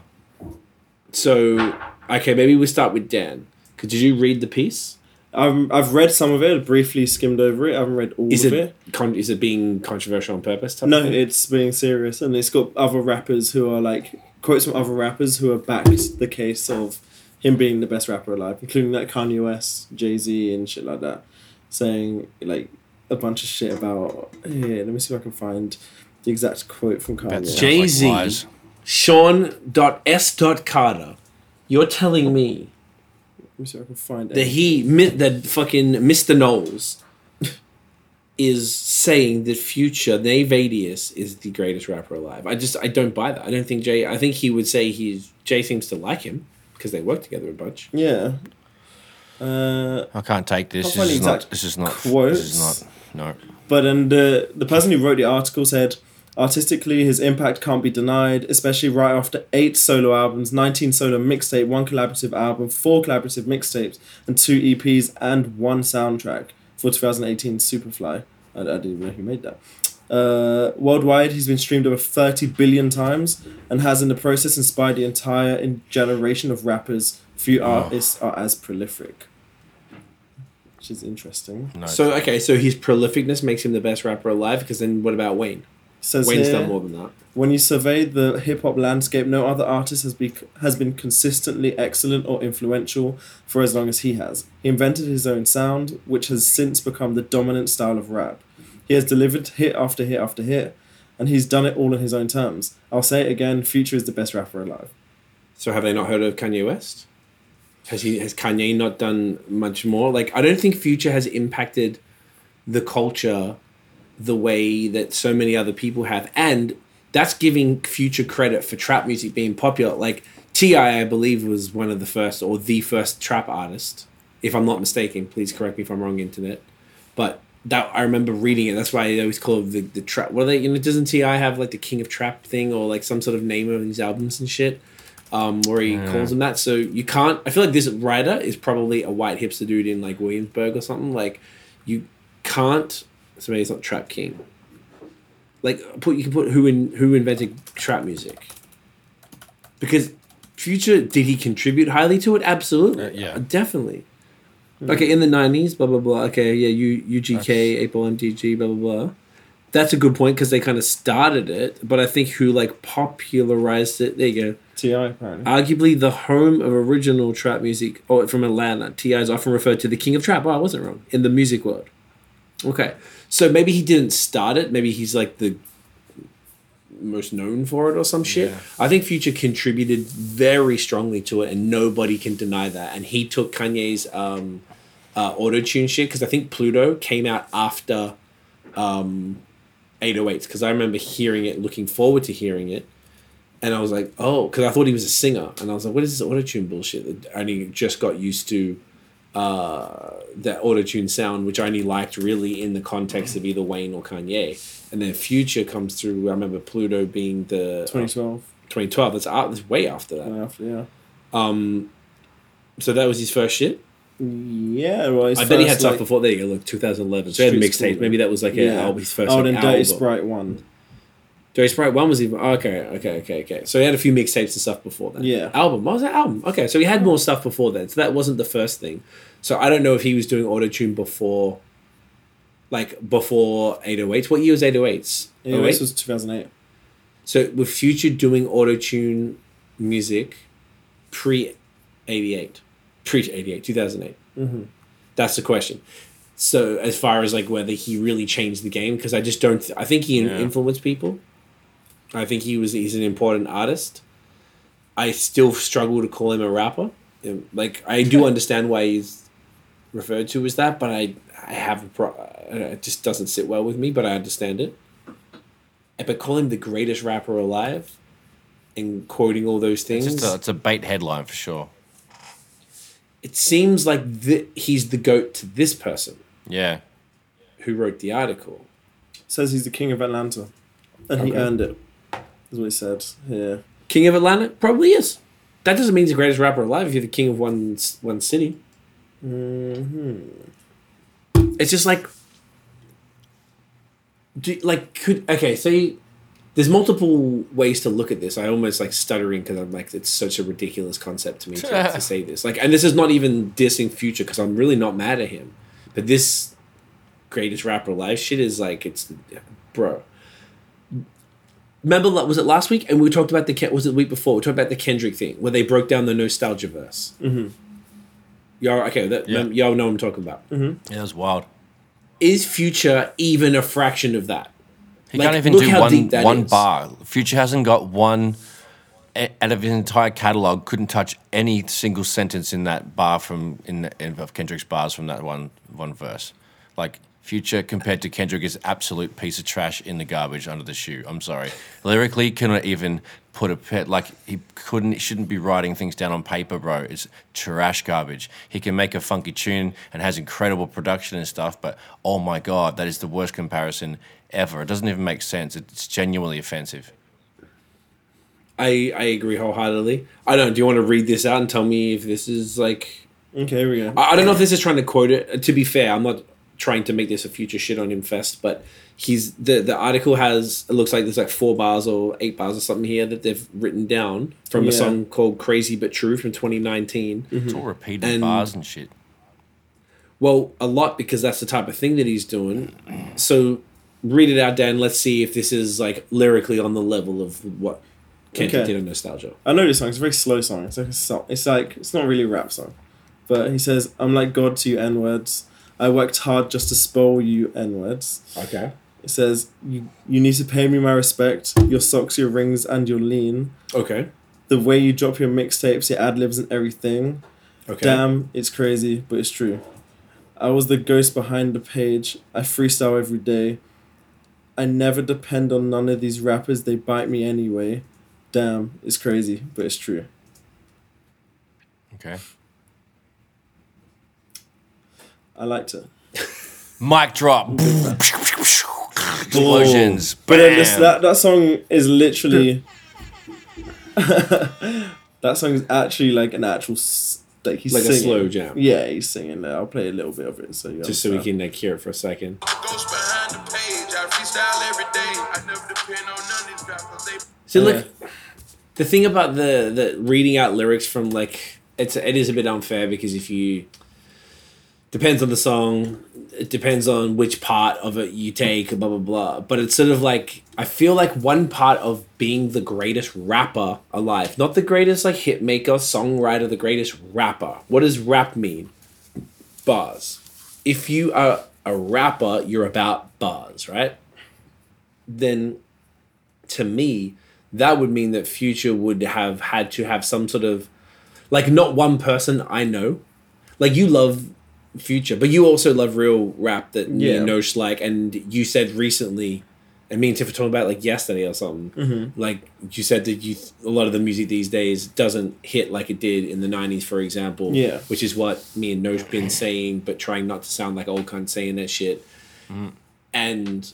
So okay, maybe we start with Dan. Could did you read the piece? I've, I've read some of it, briefly skimmed over it. I haven't read all Is of it, it. con- is it being controversial on purpose? type No, of it's being serious, and it's got other rappers who are like quotes from other rappers who have backed the case of him being the best rapper alive, including like Kanye West, Jay Z, and shit like that, saying like a bunch of shit about. Here, let me see if I can find the exact quote from Kanye. Jay-Z. Like lies. Sean.S. Carter. You're telling me Let me see if I can find that it. he, mi- that fucking Mr. Knowles, is saying that Future Nayvadius is the greatest rapper alive. I just I don't buy that. I don't think Jay. I think he would say he's Jay seems to like him because they work together a bunch. Yeah. Uh, I can't take this. I'll This the is not. exact This is not. quotes. This is not. No. But and the the person who wrote the article said, artistically, his impact can't be denied, especially right after eight solo albums, nineteen solo mixtape, one collaborative album, four collaborative mixtapes, and two EPs and one soundtrack for 2018 Superfly. I, I didn't even know he made that. Uh, worldwide, he's been streamed over 30 billion times and has, in the process, inspired the entire in- generation of rappers. Few artists are as prolific, which is interesting. No. So okay, so his prolificness makes him the best rapper alive. Because then what about Wayne? Says Wayne's here, done more than that. When you survey the hip hop landscape, no other artist has, be, has been consistently excellent or influential for as long as he has. He invented his own sound, which has since become the dominant style of rap. He has delivered hit after hit after hit, and he's done it all in his own terms. I'll say it again Future is the best rapper alive. So have they not heard of Kanye West? Has he has Kanye not done much more? Like I don't think Future has impacted the culture the way that so many other people have, and that's giving Future credit for trap music being popular. Like T.I., I believe, was one of the first or the first trap artist, if I'm not mistaken. Please correct me if I'm wrong, internet. But that I remember reading it. That's why they always call it the the trap. Well, they? You know, doesn't T.I. have like the King of Trap thing or like some sort of name of these albums and shit? um, where he calls him that. So you can't. I feel like this writer is probably a white hipster dude in like Williamsburg or something. Like you, can't. So maybe it's not Trap King. Like put you can put who in who invented trap music. Because Future did he contribute highly to it? Absolutely. Uh, yeah. Definitely. Okay, in the nineties, blah blah blah. Okay, yeah, U UGK, 8Ball MJG, blah blah blah. That's a good point because they kind of started it, but I think who like popularized it. There you go. T.I. apparently. Arguably the home of original trap music, or from Atlanta. T.I. is often referred to the king of trap. Oh, I wasn't wrong in the music world. Okay, so maybe he didn't start it. Maybe he's like the most known for it or some shit. Yeah. I think Future contributed very strongly to it, and nobody can deny that. And he took Kanye's um, uh, auto tune shit because I think Pluto came out after um, 808s because I remember hearing it, looking forward to hearing it. And I was like, oh, because I thought he was a singer. And I was like, what is this auto tune bullshit? that I only just got used to uh, that auto tune sound, which I only liked really in the context of either Wayne or Kanye. And then Future comes through. I remember Pluto being the 2012. 2012. That's, out, that's way after that. and after, yeah. Um, so that was his first shit. Yeah, well, I bet he had stuff like- before. There you go. Look, 2011. So he had mixtape. Maybe that was like a, Yeah. album, his first. Oh, like, then album. Dirty Sprite 1. Dirty Sprite one was even okay, okay, okay, okay. So he had a few mixtapes and stuff before that. Yeah. Album. What was that album? Okay, so he had more stuff before then. So that wasn't the first thing. So I don't know if he was doing auto tune before, like before 808s. What year was 808s? Yeah, 08? this was 2008. So with Future doing auto tune music pre 88, pre 88, 2008. Mm-hmm. That's the question. So as far as like whether he really changed the game, because I just don't. Th- I think he Yeah. influenced people. I think he was. He's an important artist. I still struggle to call him a rapper. Like I do understand why he's referred to as that, but I I have a pro. uh, It just doesn't sit well with me, but I understand it. But call him the greatest rapper alive, and quoting all those things It's just a, it's a bait headline for sure. it seems like th- he's the goat to this person Yeah. who wrote the article. Says he's the king of Atlanta. And he earned it. That's what he said. Yeah. King of Atlanta probably is. That doesn't mean he's the greatest rapper alive if you're the king of one one city. Hmm It's just like, do, like could okay. Say there's multiple ways to look at this. I almost like stuttering because I'm like it's such a ridiculous concept to me to, to say this. Like, and this is not even dissing Future because I'm really not mad at him. But this greatest rapper alive shit is like it's bro. Remember, was it last week? And we talked about the was it the week before? We talked about the Kendrick thing where they broke down the nostalgia verse. Mm-hmm. Y'all okay? That, Yeah. y'all know what I'm talking about. Mm-hmm. Yeah, that was wild. Is Future even a fraction of that? He Like, can't even look do how one deep that one is. bar. Future hasn't got one out of his entire catalog. Couldn't touch any single sentence in that bar from in, the, in of Kendrick's bars from that one one verse. Like Future compared to Kendrick is absolute piece of trash in the garbage under the shoe. I'm sorry. Lyrically, cannot even put a pet like he couldn't he shouldn't be writing things down on paper, bro. It's trash garbage. He can make a funky tune and has incredible production and stuff, but oh my god, that is the worst comparison ever. It doesn't even make sense. It's genuinely offensive. I I agree wholeheartedly. I don't. Do you want to read this out and tell me if this is like? Okay, here we go. I, I don't know if this is trying to quote it. To be fair, I'm not trying to make this a future shit on him fest, but he's the the article has it looks like there's like four bars or eight bars or something here that they've written down from Yeah. a song called "Crazy but True" from 2019. It's all mm-hmm. repeated And- bars and shit. Well, a lot because that's the type of thing that he's doing. So read it out, Dan. Let's see if this is like lyrically on the level of what Kendrick Okay. did on Nostalgia. I know this song. It's a very slow song. It's like a song. It's like it's not really a rap song, but he says, "I'm like God to you n words. I worked hard just to spoil you n words." Okay. It says, "You you need to pay me my respect. Your socks, your rings, and your lean. Okay. The way you drop your mixtapes, your ad libs, and everything. Okay. Damn, it's crazy, but it's true. I was the ghost behind the page. I freestyle every day. I never depend on none of these rappers. They bite me anyway. Damn, it's crazy, but it's true." Okay. I liked it. Mic drop. Explosions. But then this, that that song is literally that song is actually like an actual s- like he's Like a slow jam. Yeah, he's singing. There. I'll play a little bit of it so you Just so we can like hear it for a second. Ghost behind the page. I freestyle every day. I never depend on none of these rappers. They So look, the thing about the the reading out lyrics from like it's it is a bit unfair because if you depends on the song, it depends on which part of it you take, blah blah blah. But it's sort of like I feel like one part of being the greatest rapper alive, not the greatest like hit maker, songwriter, the greatest rapper. What does rap mean? Bars. If you are a rapper, you're about bars, right? Then to me, that would mean that Future would have had to have some sort of like not one person I know. Like you love Future, but you also love real rap that me Yeah. and Nosh like, and you said recently, and me and Tiff were talking about like yesterday or something. Mm-hmm. Like you said that you th- a lot of the music these days doesn't hit like it did in the '90s, for example. Yeah. which is what me and Nosh been saying, but trying not to sound like old cunt saying that shit. And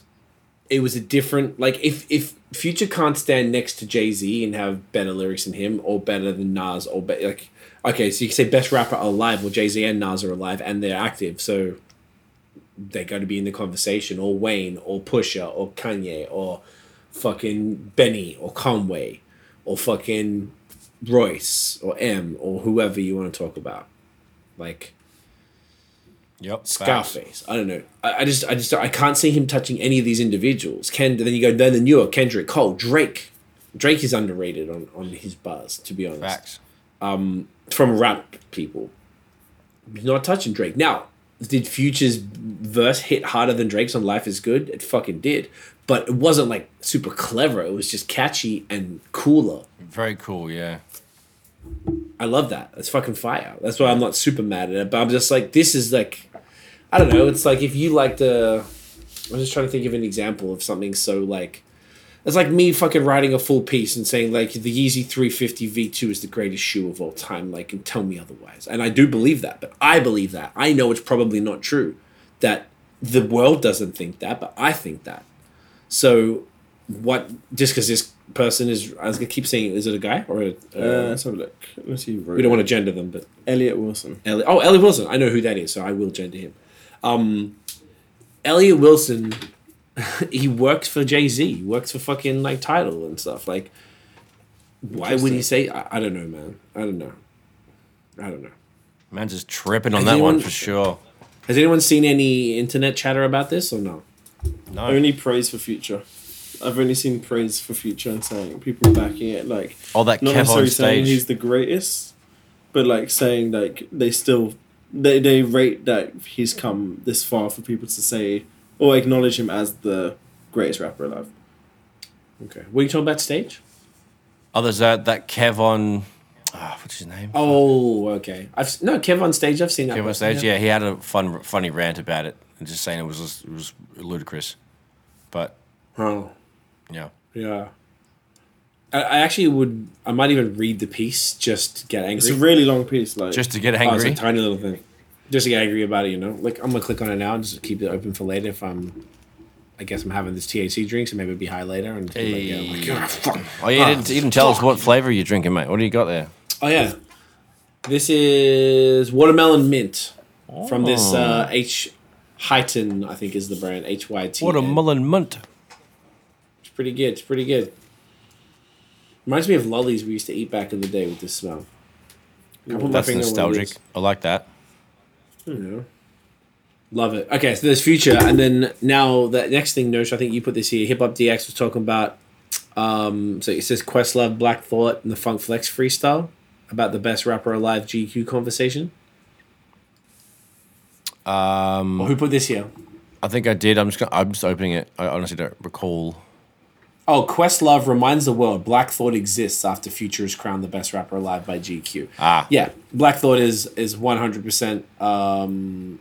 it was a different like if if Future can't stand next to Jay Z and have better lyrics than him or better than Nas or be, like okay, so you can say best rapper alive. Well, Jay Z and Nas are alive and they're active, so they're going to be in the conversation. Or Wayne, or Pusha, or Kanye, or fucking Benny, or Conway, or fucking Royce, or M, or whoever you want to talk about, like. Yep. Scarface. I don't know. I, I just, I just, I can't see him touching any of these individuals. Ken, then you go, then the newer Kendrick Cole, Drake. Drake is underrated on on his buzz, to be honest. Facts. Um, From rap people, He's not touching Drake. Now, did Future's verse hit harder than Drake's on Life Is Good? It fucking did, but it wasn't like super clever. It was just catchy and cooler. Very cool. Yeah. I love that. That's fucking fire. That's why I'm not super mad at it. But I'm just like, this is like, I don't know. It's like if you like the, I'm just trying to think of an example of something so like, it's like me fucking writing a full piece and saying like the Yeezy 350 V2 is the greatest shoe of all time. Like, and tell me otherwise. And I do believe that, but I believe that. I know it's probably not true. That the world doesn't think that, but I think that. So, what? Just because this person is, I was gonna keep saying, is it a guy or a? Uh, let's have a look. Let's see. we don't want to gender them, but Elliott Wilson. Elliott. Oh, Elliott Wilson. I know who that is, so I will gender him. Um, Elliott Wilson, he works for Jay Z. Works for fucking like Tidal and stuff. Like, why would he say? I, I don't know, man. I don't know. I don't know. Man's just tripping on Has that one for sure. Has anyone seen any internet chatter about this or no? No. Only praise for Future. I've only seen praise for Future and saying people backing it like All that not Kev on necessarily saying he's the greatest, but like saying like they still they they rate that he's come this far for people to say or acknowledge him as the greatest rapper alive. Okay. What are you talking about stage? Oh, there's that that Kev on. ah, what's his name? Oh, okay. I've no KevOnStage. I've seen that. KevOnStage. Yeah, he had a fun, funny rant about it, and just saying it was just- it was ludicrous. But Oh, yeah, yeah. I, I actually would. I might even read the piece just to get angry. It's a really long piece. Like just to get Oh, it's a tiny little thing. Just to get angry about it, you know. Like I'm gonna click on it now and just keep it open for later. If I'm, I guess I'm having this THC drink, so maybe it'll be high later. And be like, yeah, like, Hey. "Ah, fuck." oh, you didn't, you didn't tell us what flavor you're drinking, mate. What do you got there? Oh yeah, this is watermelon mint from this uh, H Hyton, I think is the brand H Y T. Watermelon mint. It's pretty good. It's pretty good. Reminds me of lollies we used to eat back in the day with this smell. My That's finger on one of nostalgic. I like that. Know. Love it. Okay, so there's future, and then now the next thing, Nosh, I think you put this here. Hip Hop DX was talking about. Um, so it says Questlove, Black Thought, and the Funk Flex freestyle about the best rapper alive GQ conversation. Um, Or who put this here? I think I did. I'm just gonna, I'm just opening it. I honestly don't recall. Oh, Questlove reminds the world Black Thought exists after Future is crowned the best rapper alive by GQ. Ah, Yeah, Black Thought is is one hundred percent um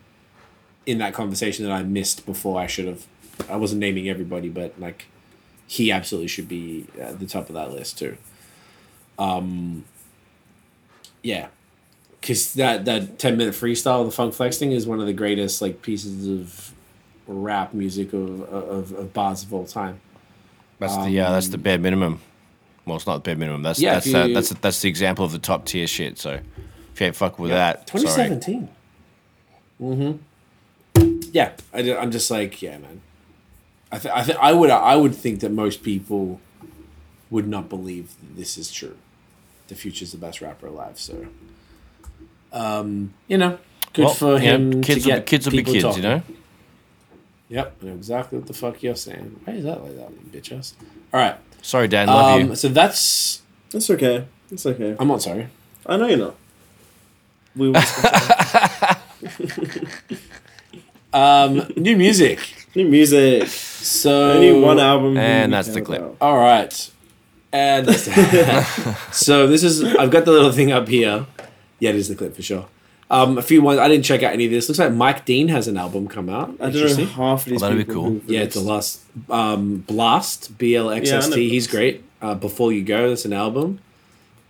in that conversation that I missed before. I should have. I wasn't naming everybody, but like he absolutely should be at the top of that list too. Um. Yeah, because that that ten minute freestyle, the Funk Flex thing, is one of the greatest like pieces of rap music of of, of bars of all time. That's the yeah. That's the bare minimum. Well, it's not the bare minimum. That's Yeah, that's if that, that's that's the example of the top tier shit. So If you ain't fucking with that, sorry. 2017. Mm-hmm. Yeah, I, am just like, yeah, man. I th- I th- I would I would think that most people would not believe that this is true. The future's the best rapper alive. So, um, you know, good Well, for you know, him. kids to will get be kids will be people kids, talking. you know. Yep, I know exactly what the fuck you're saying. Why is that like that, you bitch ass? All right. Sorry, Dan. Love Um, you. so that's. It's okay. It's okay. I'm not sorry. I know you're not. We will Um, new music. new music. So Only one album. And that's the clip. about. All right. And so this is I've got the little thing up here. Yeah, it is the clip for sure. Um, a few ones I didn't check out any of this. Looks like Mike Dean has an album come out. I don't know half of these Oh, that'd be cool. Yeah, it's a last um, Blxst B L X S Yeah, I T. know He's great. Uh, Before you go, that's an album.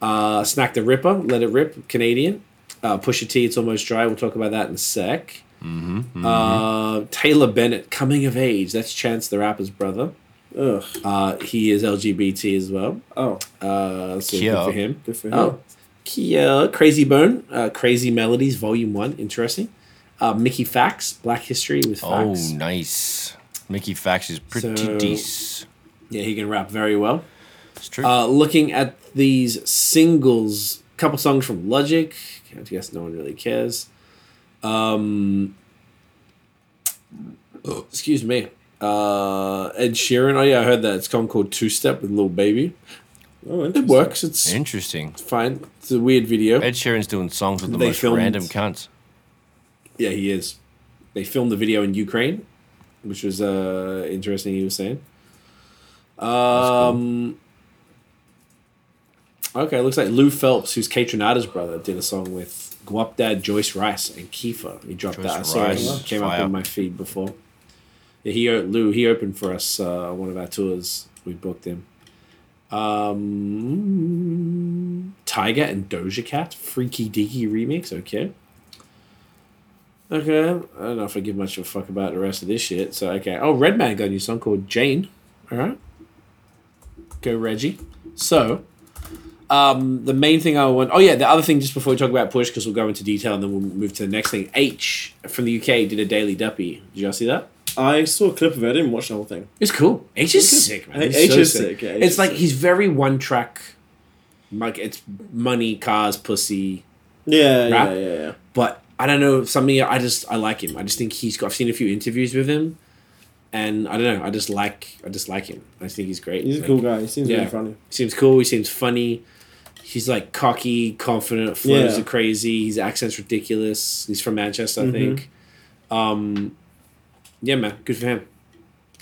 Uh, Snak the Ripper, Let It Rip, Canadian. Uh, Pusha T, It's Almost Dry. We'll talk about that in a sec. Mm-hmm, Uh, Taylor Bennett, Coming of Age. That's Chance the Rapper's brother. Ugh. Uh, he is LGBT as well. Oh, Uh, so Cute. good for him. good for him. Oh, Kia, Krayzie Bone, uh, Crazy Melodies, Volume One, interesting. Uh, Mickey Factz, Black History with Oh, nice. Mickey Factz is pretty So- decent. Yeah, he can rap very well. It's true. Uh, looking at these singles, couple songs from Logic. I guess no one really cares. Um, excuse me. Uh, Ed Sheeran. Oh yeah, I heard that. It's called Two Step with Lil Baby. Oh, It works. It's Interesting. fine. It's a weird video. Ed Sheeran's doing songs with the They most filmed- random cunts. Yeah, he is. They filmed the video in Ukraine, which was uh, interesting. He was saying. Um. Okay, looks like Lou Phelps, who's Kaytranada's brother, did a song with Guapdad, Joyce Wrice, and Kiefer. He dropped Joyce that. I saw Rice, it. Came up fire. on my feed before. Yeah, he Lou he opened for us uh, on one of our tours. We booked him. Um, Tyga and Doja Cat, Freaky Deaky remix. Okay. Okay, I don't know if I give much of a fuck about the rest of this shit. So okay. Oh, Redman got a new song called Jane. All right. Go Reggie. So, um, the main thing I want. Oh yeah, the other thing just before we talk about Push, because we'll go into detail and then we'll move to the next thing. Aitch from the UK did a daily duppy. Did y'all see that? I saw a clip of it. I didn't watch the whole thing. It's cool. Aitch is sick, man. He's Aitch so is sick, yeah, Aitch it's is like sick. he's very one track. Like it's money, cars, pussy, Yeah, Rap? yeah, yeah, yeah. but I don't know something. I just I like him. I just think he's got. I've seen a few interviews with him, and I don't know. I just like I just like him. I think he's great. He's a cool guy. He seems yeah. really funny. He seems cool. He seems funny. He's like cocky, confident. Flows Yeah. are crazy. His accent's ridiculous. He's from Manchester, I Mhm. think. Um, yeah, man, good for him.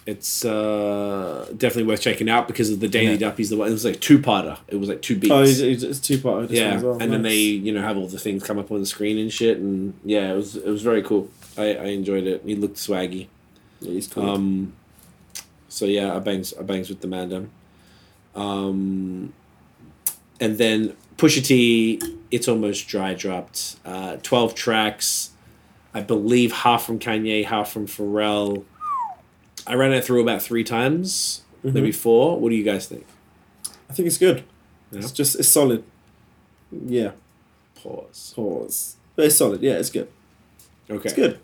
It's uh, definitely worth checking out because of the Daily Yeah. Duppies. The one it was like two parter. It was like two beats. Oh, he's, it's two part. yeah, as well. and then they you know have all the things come up on the screen and shit, and yeah, it was it was very cool. I, I enjoyed it. He looked swaggy. Yeah, he's cool. Um, so yeah, I bangs I bangs with the Mandem. Um, and then Pusha T, it's almost dry dropped. Uh, Twelve tracks, I believe half from Kanye, half from Pharrell. I ran it through about three times, Mhm. maybe four. What do you guys think? I think it's good. Yeah. It's just it's solid. Yeah. Pause. Pause. But it's solid. Yeah, it's good. Okay. It's good.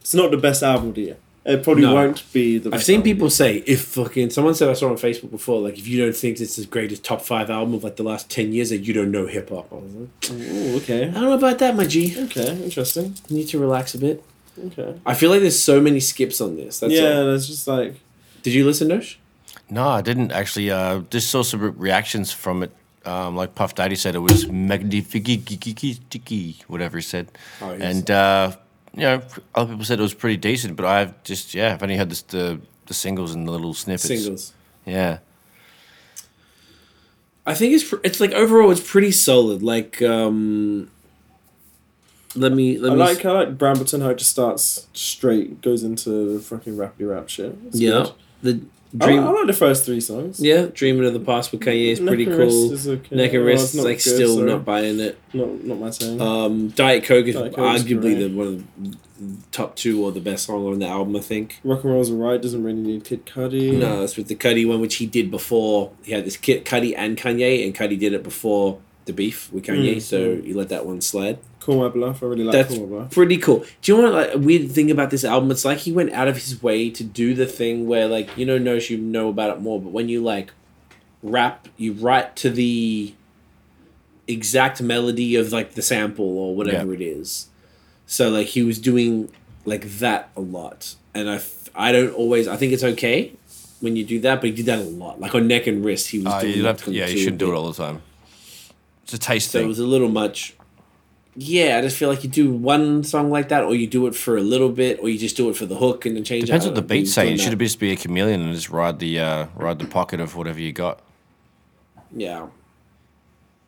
It's not the best album of the year. It probably No. won't be the. I've seen album. people say if fucking someone said I saw on Facebook before, like if you don't think it's the greatest top five album of like the last ten years, that you don't know hip hop. I was like, Ooh, okay. I don't know about that, my G. Okay. Interesting. You need to relax a bit. Okay. I feel like there's so many skips on this. That's yeah, all. there's just like Did you listen, Nosh? No, I didn't actually. Uh, just saw some reactions from it. Um, like Puff Daddy said, it was magnifique, whatever he said. Oh, yes. and uh, you know, other people said it was pretty decent, but I've just yeah, I've only heard this, the the singles and the little snippets. Singles. Yeah, I think it's it's like overall it's pretty solid. Like um, let me let I me like I like Brambleton how it just starts straight, goes into fucking rappy rap shit. It's yeah good. the I, dream I like the first three songs. yeah dreaming of the past with Kanye is pretty Neck cool. is okay. Neck and wrist it's is like good, still not buying it. Not not my thing. Um, Diet Coke is Diet arguably the one of the top two or the best song on the album. I think. Rock and roll's alright. Doesn't really need Kid Cudi. No, that's with the Cudi one, which he did before. He had this Kid Cudi and Kanye, and Cudi did it before the beef with Kanye, Mm, so you let that one slide. Call My Bluff. I really like That's Call My Bluff. pretty cool. Do you know what like, a weird thing about this album? It's like he went out of his way to do the thing where like you know knows you know about it more, but when you like rap, you write to the exact melody of like the sample or whatever it is. So like he was doing like that a lot, and I f- I don't always I think it's okay when you do that, but he did that a lot. Like on neck and wrist, he was Uh, doing. you'd that have to, yeah, you shouldn't do it all the time. It's a taste So it was a little much. Yeah, I just feel like you do one song like that, or you do it for a little bit, or you just do it for the hook and then change. Depends what the beat's saying. You should just be a chameleon and just ride the uh, ride the pocket of whatever you got. Yeah.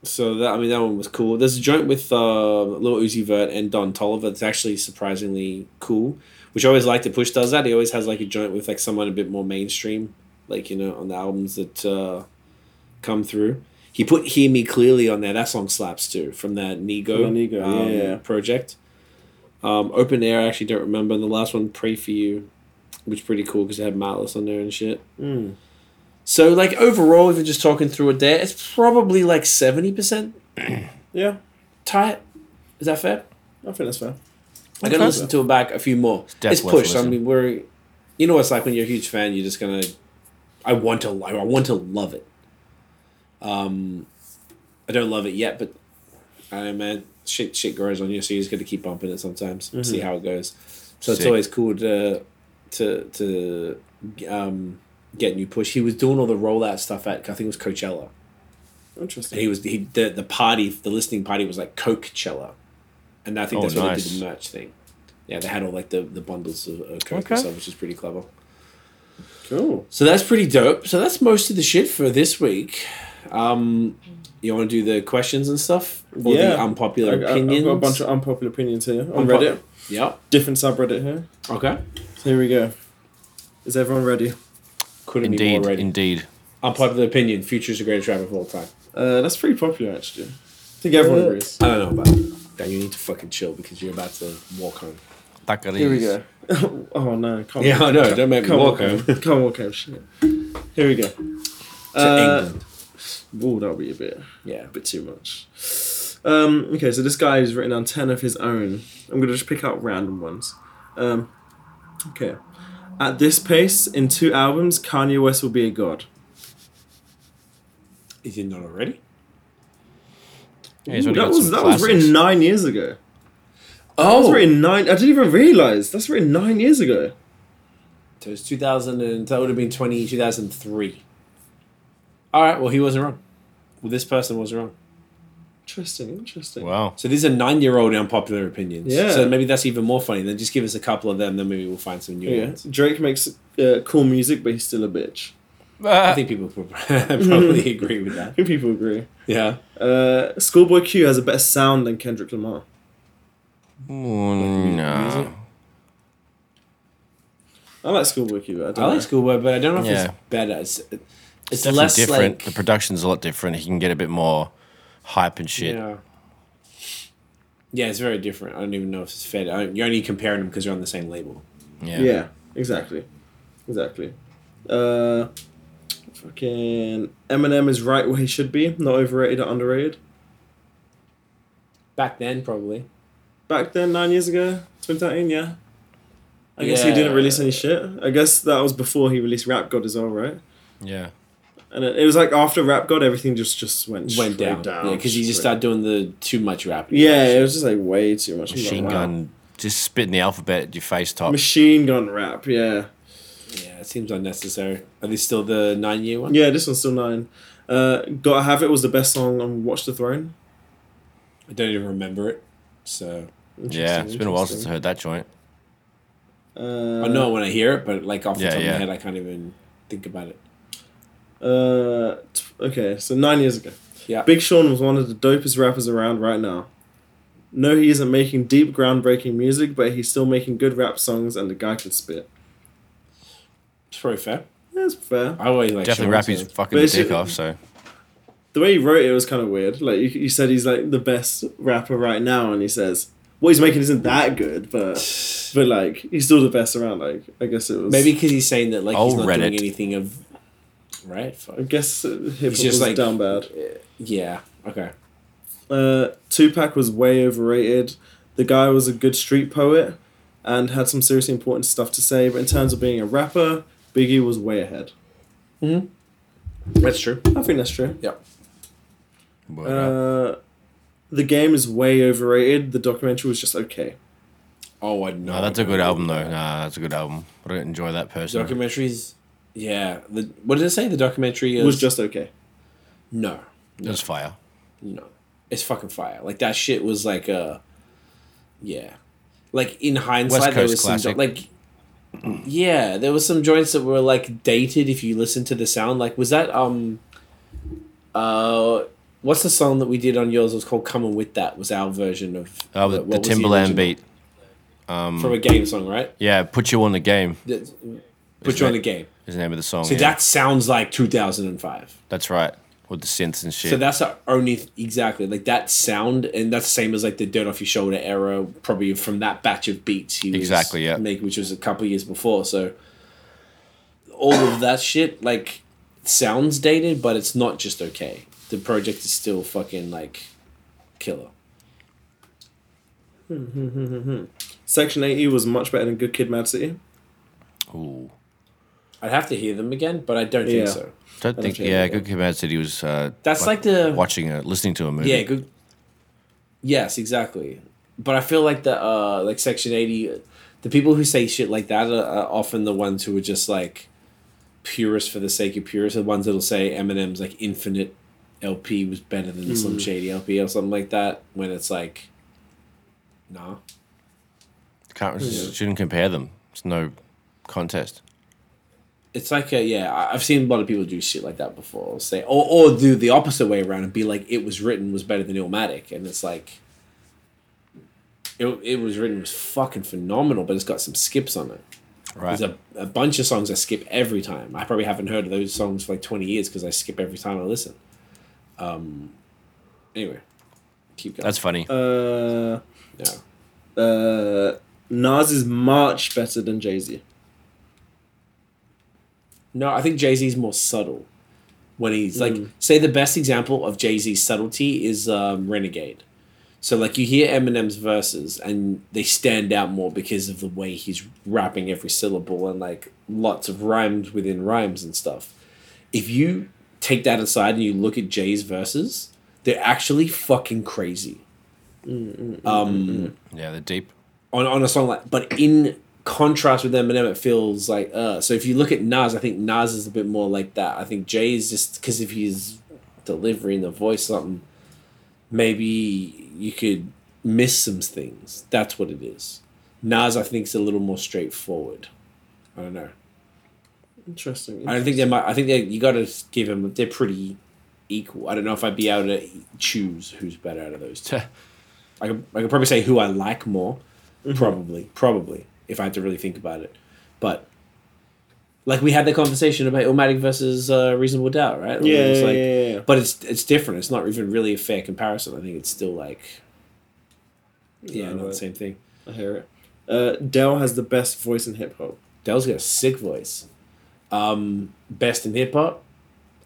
So that I mean that one was cool. There's a joint with uh, Lil Uzi Vert and Don Toliver that's actually surprisingly cool. Which I always like that Push does that. He always has like a joint with like someone a bit more mainstream, like you know on the albums that uh, come through. He put "Hear Me Clearly" on there. That song slaps too from that Nigo, From the Nigo, um, yeah. project. Um, Open Air, I actually don't remember. And the last one, "Pray for You," which is pretty cool because it had Malice on there and shit. Mm. So like overall, if you're just talking through it there, it's probably like seventy percent Yeah, tight. Is that fair? I think that's fair. I gotta listen to it back a few more. It's, definitely worth pushed. I mean, we're you know what it's like when you're a huge fan. You're just gonna. I want to. I want to love it. Um, I don't love it yet, but I don't know, man. Shit, shit grows on you, so you just got to keep bumping it sometimes. See how it goes. So it's always cool to to to um, get new push. He was doing all the rollout stuff at I think it was Coachella. Interesting. And he was he the the party the listening party was like Coachella, and I think Oh, that's where they did the merch thing. Yeah, they had all like the the bundles of, of Coke Okay. and stuff, which is pretty clever. Cool. So that's pretty dope. So that's most of the shit for this week. Um, you want to do the questions and stuff, or Yeah. the unpopular I, I, I've got a bunch of unpopular opinions here on Unpo- Reddit. Yep. Different subreddit here. Okay. So here we go. Is everyone ready? Couldn't be Indeed, more ready. indeed. Unpopular opinion: Future's the greatest rapper of all time. Uh, that's pretty popular actually. I think everyone Uh, agrees. I don't know about that. Dan, you need to fucking chill because you're about to walk home. That Here we go. oh no! Can't Yeah, I know. Don't make me Can't walk walk home. home. Can't walk home. Shit. Here we go. to Uh, England. Ooh, that'll be a bit, Yeah. a bit too much. Um, okay, so this guy has written down ten of his own. I'm gonna just pick out random ones. Um, okay. At this pace, in two albums, Kanye West will be a god. Is he not already? Yeah, Ooh, that was some that was written nine years ago. That was written nine. I didn't even realize that's written nine years ago. So it's 2000 and that would have been 20, 2003. All right, well, he wasn't wrong. Well, this person was wrong. Interesting. Interesting. Wow. So these are nine year old unpopular opinions. Yeah. So maybe that's even more funny. Then just give us a couple of them, then maybe we'll find some new Yeah. ones. Drake makes uh, cool music, but he's still a bitch. I think people probably agree with that. I that. think people agree. Yeah. Uh, Schoolboy Q has a better sound than Kendrick Lamar. Mm, no. I like Schoolboy Q. But I, don't I know. like Schoolboy, but I don't know if Yeah. it's better. It's, it's, Definitely less different. like. the production's a lot different. He can get a bit more hype and shit. Yeah. Yeah, it's very different. I don't even know if it's fair. I, you're only comparing them because you're on the same label. Yeah. Yeah. exactly, exactly. Uh, fucking Eminem is right where he should be, not overrated or underrated. Back then, probably. Back then, nine years ago, 2013, yeah. I guess he didn't release any shit. I guess that was before he released Rap God as well, right? Yeah. And it, it was like after Rap God, everything just just went Went straight down. down. Yeah, because he just straight- started doing the too much rap. Yeah, it was just like way too much. I'm like, Machine wow. gun, just spitting the alphabet at your face top. Machine gun rap, yeah. Yeah, it seems unnecessary. Are they still the nine year one? Yeah, this one's still nine. Uh, Gotta Have It was the best song on Watch the Throne. I don't even remember it. So yeah, it's been a while since I heard that joint. interesting. I know when I hear it, but like off the Yeah, top of my head, I can't even think about it. Uh, t- okay, so nine years ago. Yeah. Big Sean was one of the dopest rappers around right now. No, he isn't making deep, groundbreaking music, but he's still making good rap songs, and the guy can spit. It's probably fair. That's fair. I always like Definitely Sean, rap his so- fucking But dick off. So The way he wrote it was kind of weird. Like you, you said, he's like the best rapper right now, and he says what he's making isn't that good, but but like he's still the best around. Like I guess it was Maybe because he's saying that like he's not doing Reddit. anything of. Right. I guess hip hop was just like down bad. Yeah. Okay. Uh, Tupac was way overrated. The guy was a good street poet and had some seriously important stuff to say, but in terms of being a rapper, Biggie was way ahead. Hmm That's true. I think that's true. Yeah. Word up. Uh, the game is way overrated. The documentary was just okay. Oh, I know. no, that's a good album though. Nah, that's a good album. I don't enjoy that personally. Documentaries. Yeah. The, what did it say? The documentary It is was just okay. no, It was fire. no. It's fucking fire. Like that shit was like uh yeah. Like in hindsight, West there Coast was some classic. jo- like yeah, there was some joints that were like dated if you listen to the sound. Like was that um uh what's the song that we did on yours? It was called "Coming with That." Was our version of Oh, the, the was Timbaland original? beat. Um, from a game song, right? Yeah, put you on the game. That- Put Is you on the game. Is the name of the song. So yeah. that sounds like 2005. That's right. With the synths and shit. So that's the only exactly like that sound, and that's the same as like the "Dirt Off Your Shoulder" era, probably from that batch of beats he was Exactly, yeah. making, which was a couple years before. So all of that shit like sounds dated, but it's not just okay. The project is still fucking like killer. Hmm, hmm, hmm, Section 80 was much better than Good Kid, Mad City. Ooh. I'd have to hear them again, but I don't Yeah. think so. Don't think. change Yeah, it. Good Kid, Mad City was. Uh, That's like the watching a listening to a movie. Yeah, good. Yes, exactly. But I feel like the uh like Section Eighty, the people who say shit like that are, are often the ones who are just like purists for the sake of purists. The ones that'll say Eminem's like Infinite LP was better than the Slim Shady LP or something like that. When it's like, nah. Can't shouldn't compare them. It's no contest. It's like a yeah. I- I've seen a lot of people do shit like that before. Say or or do the opposite way around and be like, it was written was better than Illmatic, and it's like. It, it was written was fucking phenomenal, but it's got some skips on it. Right. There's a, a bunch of songs I skip every time. I probably haven't heard of those songs for like 20 years because I skip every time I listen. Um, anyway, keep going. That's funny. Uh, yeah. uh, Nas is much better than Jay Z. No, I think Jay Z's more subtle. When he's like, Mm. say the best example of Jay Z's subtlety is um, Renegade. So like you hear Eminem's verses and they stand out more because of the way he's rapping every syllable and like lots of rhymes within rhymes and stuff. If you take that aside and you look at Jay's verses, they're actually fucking crazy. Um, yeah, they're deep. on, on a song like but in contrast with them Eminem it feels like uh so if you look at Nas I think Nas is a bit more like that. I think Jay is just because if he's delivering the voice something maybe you could miss some things. That's what it is. Nas I think is a little more straightforward. I don't know. Interesting. I don't think they might I think they you gotta give them they're pretty equal. I don't know if I'd be able to choose who's better out of those two. I could, I could probably say who I like more. Probably, probably, if I had to really think about it. But like we had the conversation about Illmatic versus uh, Reasonable Doubt, right? Yeah, It's yeah, like, yeah, yeah. But it's it's different. It's not even really a fair comparison. I think it's still like, yeah, Yeah, not the same thing. I hear it. Uh, Del has the best voice in hip hop. Del's got a sick voice. Um, best in hip hop.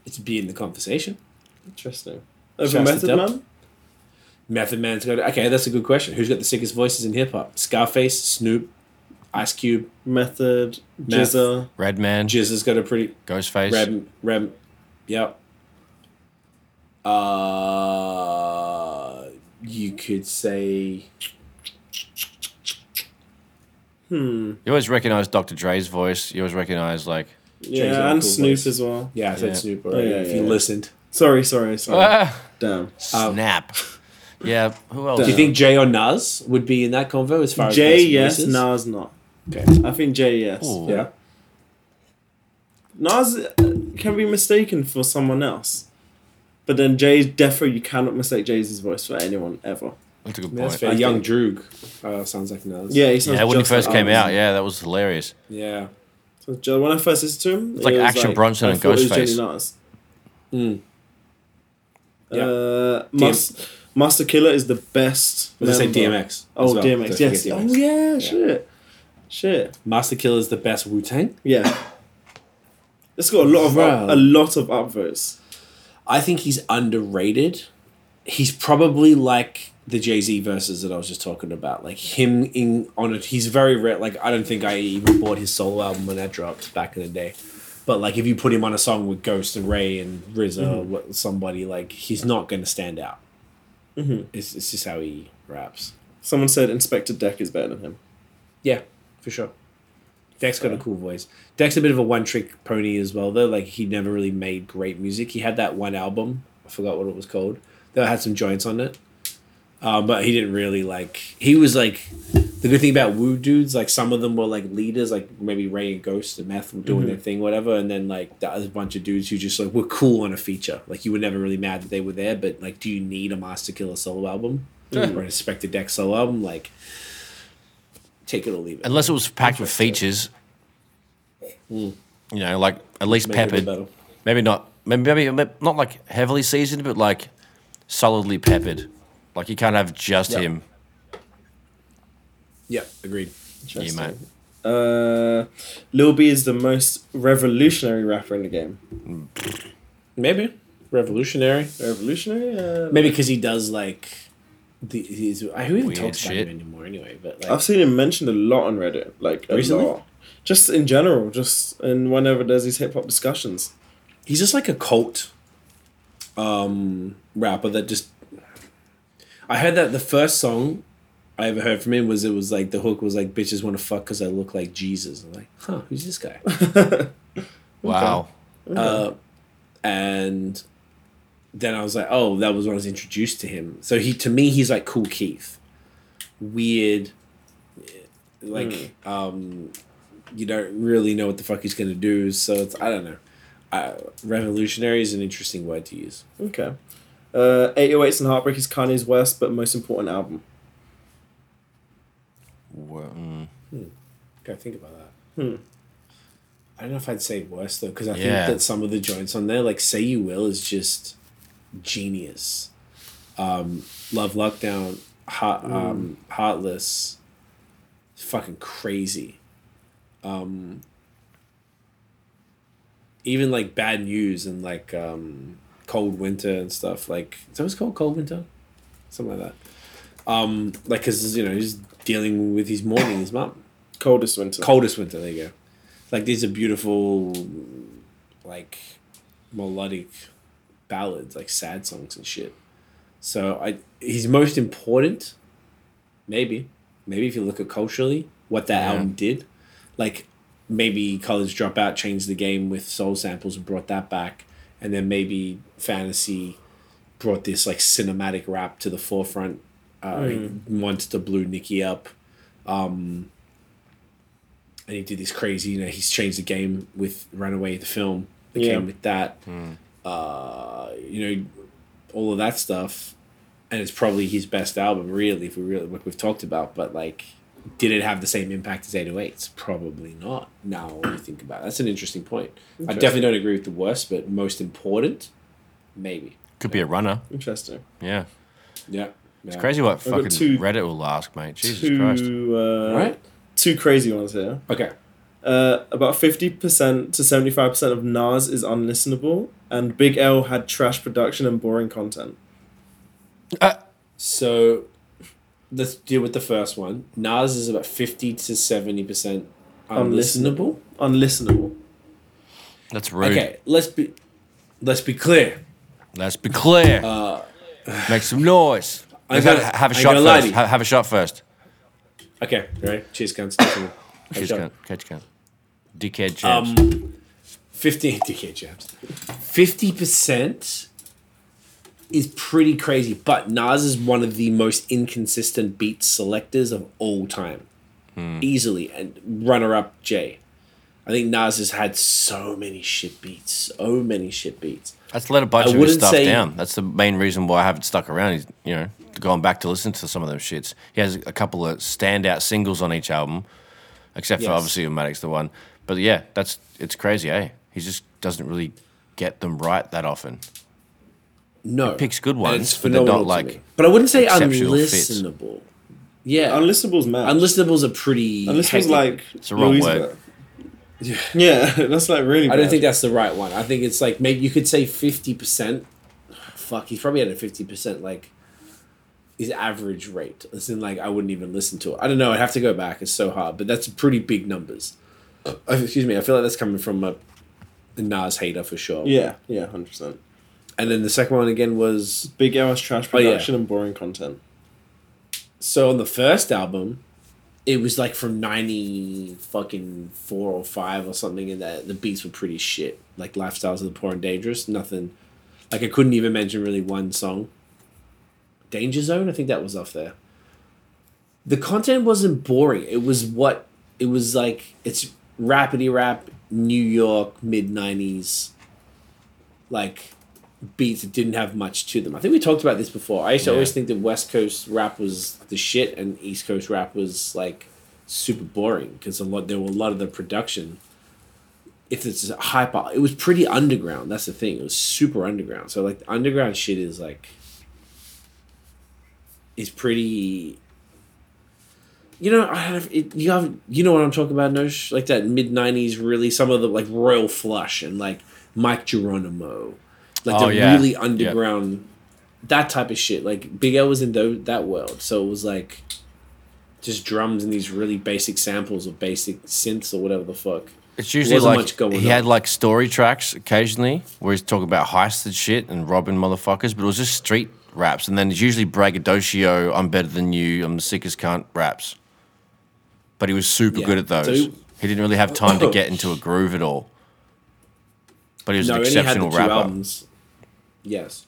It's be in the conversation. Interesting. Over Method Man? Method Man's got okay. That's a good question. Who's got the sickest voices in hip hop? Scarface, Snoop, Ice Cube, Method, Meth. GZA. Redman, Jizz has got a pretty Ghostface. Rem, Rem, yep. Uh, you could say Hmm. You always recognize Dr. Dre's voice. You always recognize like. Yeah, a and cool Snoop voice. as well. yeah, I said Yeah. Snoop Oh, already. yeah, if yeah, you yeah. listened, Sorry, sorry, sorry. Ah, Damn. snap. yeah. Who else? do you think Jay or Nas would be in that convo as far as Jay, yes. Nas, not. Okay. I think Jay, yes. Ooh. Yeah. Nas uh, can be mistaken for someone else. But then Jay, definitely, you cannot mistake Jay-Z's voice for anyone ever. That's a good point. fair. I Young Droog uh, sounds like Nas. Yeah, he sounds Yeah, when he first like came out, yeah, that was hilarious. Yeah. So ju- when I first listened to him, It's like it was Action Bronson I and thought it was Ghostface. Jenny Nas. Mm. Yeah. Uh, Masta Killa is the best. Was I say. DMX? Oh, well. DMX, yes. forget Oh, DMX. yeah, shit. Shit. Masta Killa is the best Wu Tang. Yeah. It's got a lot of up, a lot of upvotes. I think he's underrated. he's probably like the Jay Z verses that I was just talking about. Like him in on it, he's very rare. Like I don't think I even bought his solo album when that dropped back in the day. But like if you put him on a song with Ghost and Rae and RZA or what- somebody, like he's not going to stand out. Mhm. It's, it's just how he raps. Someone said Inspectah Deck is better than him. Yeah, for sure. Deck's got a cool voice. Deck's a bit of a one trick pony as well, though. Like he never really made great music. He had that one album, I forgot what it was called, that had some joints on it. Um, but he didn't really like. He was like the good thing about Wu dudes. Like some of them were like leaders, like maybe Rae and Ghost and Meth were doing their thing, whatever. And then like that was a bunch of dudes who just like were cool on a feature. Like you were never really mad that they were there. But like, do you need a Masta Killa solo album or an Inspectah Deck solo album? Like, take it or leave it. Unless it was packed with features. You know, like at least Make it a peppered. Maybe not. Maybe, maybe not like heavily seasoned, but like solidly peppered. Like you can't have just Yeah. him. Yeah, agreed. You Interesting. mate. Uh, Lil B is the most revolutionary rapper in the game. Maybe revolutionary. Revolutionary? Uh, Maybe because he does like the he's I who even Weird talks about him anymore anyway. But like I've seen him mentioned a lot on Reddit. Like, a Recently? lot. Just in general, just and whenever there's these hip hop discussions. he's just like a cult um rapper that just I heard that the first song I ever heard from him was it was like the hook was like bitches want to fuck because I look like Jesus. I'm like, huh, who's this guy? Wow. Uh, and then I was like, oh, that was when I was introduced to him. So he to me he's like Kool Keith, weird, like um, you don't really know what the fuck he's gonna do. So it's I don't know. Uh, revolutionary is an interesting word to use. Okay. Uh, 808s and Heartbreak is Kanye's worst but most important album. Well, mm. hmm. Gotta think about that. Hmm. I don't know if I'd say worse though, because I Yeah. think that some of the joints on there, like "Say You Will," is just genius. Um, Love Lockdown, Heart, um, Heartless, fucking crazy. Um, even like Bad News and like um, Cold Winter and stuff. Like, is that what's called Cold Winter? Something like that. Um, like, cause you know he's dealing with his mourning his mum Coldest winter. coldest winter there you go like these are beautiful like melodic ballads like sad songs and shit. So i he's most important maybe maybe if you look at culturally what that Yeah. album did like maybe college dropout changed the game with soul samples and brought that back and then maybe fantasy brought this like cinematic rap to the forefront. Uh monster blew nikki up um and he did this crazy you know he's changed the game with runaway the film that Yeah. came with that uh you know all of that stuff and it's probably his best album really if we really what we've talked about but like did it have the same impact as 808s probably not now when you think about it that's an interesting point i definitely don't agree with the worst but most important maybe could be a runner. Interesting. Yeah. yeah It's crazy what got fucking two- Reddit will ask, mate. Jesus two, Christ. Uh, right Two crazy ones here. okay Uh, about 50% to 75% of Nas is unlistenable, and Big L had trash production and boring content. So let's deal with the first one. Nas is about fifty to seventy percent unlistenable. Unlistenable. That's rude. Okay, let's be let's be clear. Let's be clear. Make some noise. I'm Let's gonna- have, have a I'm shot gonna lie to first. Have, have a shot first. Okay, right. Cheers, guns. Catch count. Catch count. Dickhead champs. Um, fifteen DK jabs. Fifty percent is pretty crazy, but Nas is one of the most inconsistent beat selectors of all time, easily, and runner-up Jay. I think Nas has had so many shit beats, so many shit beats. That's let a bunch I of his stuff say- down. That's the main reason why I haven't stuck around. He's, you know, going back to listen to some of those shits. He has a couple of standout singles on each album, except for Yes. obviously Matic's the one. But yeah, that's it's crazy, eh? He just doesn't really get them right that often. No, he picks good ones, but they're not, like, me. But I wouldn't say exceptional fits. unlistenable. Yeah, Unlistenable's mad. unlistenable's a pretty. Unlistenable's hectic- like It's the wrong Louis word. Vuitton. Yeah, that's like really. I don't think that's the right one. I think it's like maybe you could say fifty percent fuck, he's probably at a fifty percent like his average rate. As in, like I wouldn't even listen to it. I don't know. I'd have to go back. It's so hard, but that's pretty big numbers. Uh, excuse me. I feel like that's coming from a, a Nas hater for sure. Yeah, yeah, hundred percent. And then the second one again was Big L's trash Oh, yeah. production and boring content. so on the first album, it was like from ninety fucking four or five or something, and that the beats were pretty shit. Like lifestyles of the poor and dangerous. Nothing. Like I couldn't even mention really one song. Danger Zone, I think that was off there. The content wasn't boring. It was what it was like. It's rapidy rap, New York, mid nineties, like beats that didn't have much to them. I think we talked about this before. I used to Yeah. always think that West Coast rap was the shit and East Coast rap was like super boring because a lot there were a lot of the production. If it's a hyper, it was pretty underground. That's the thing. It was super underground. So like the underground shit is like is pretty. You know, I have it, you have you know what I'm talking about, Nosh? Like that mid '90s, really some of the like Royal Flush and like Mic Geronimo, like Oh, the yeah. really Yep. underground, that type of shit. Like Big L was in tho- that world, so it was like just drums and these really basic samples of basic synths or whatever the fuck. It's usually like much going he on. had like story tracks occasionally where he's talking about heisted shit and robbing motherfuckers, but it was just street raps, and then it's usually braggadocio, "I'm better than you," "I'm the sickest cunt" raps. But he was super Yeah. good at those. So he, he- didn't really have time to get into a groove at all. But he was no, an he only had the exceptional rapper. albums. Yes,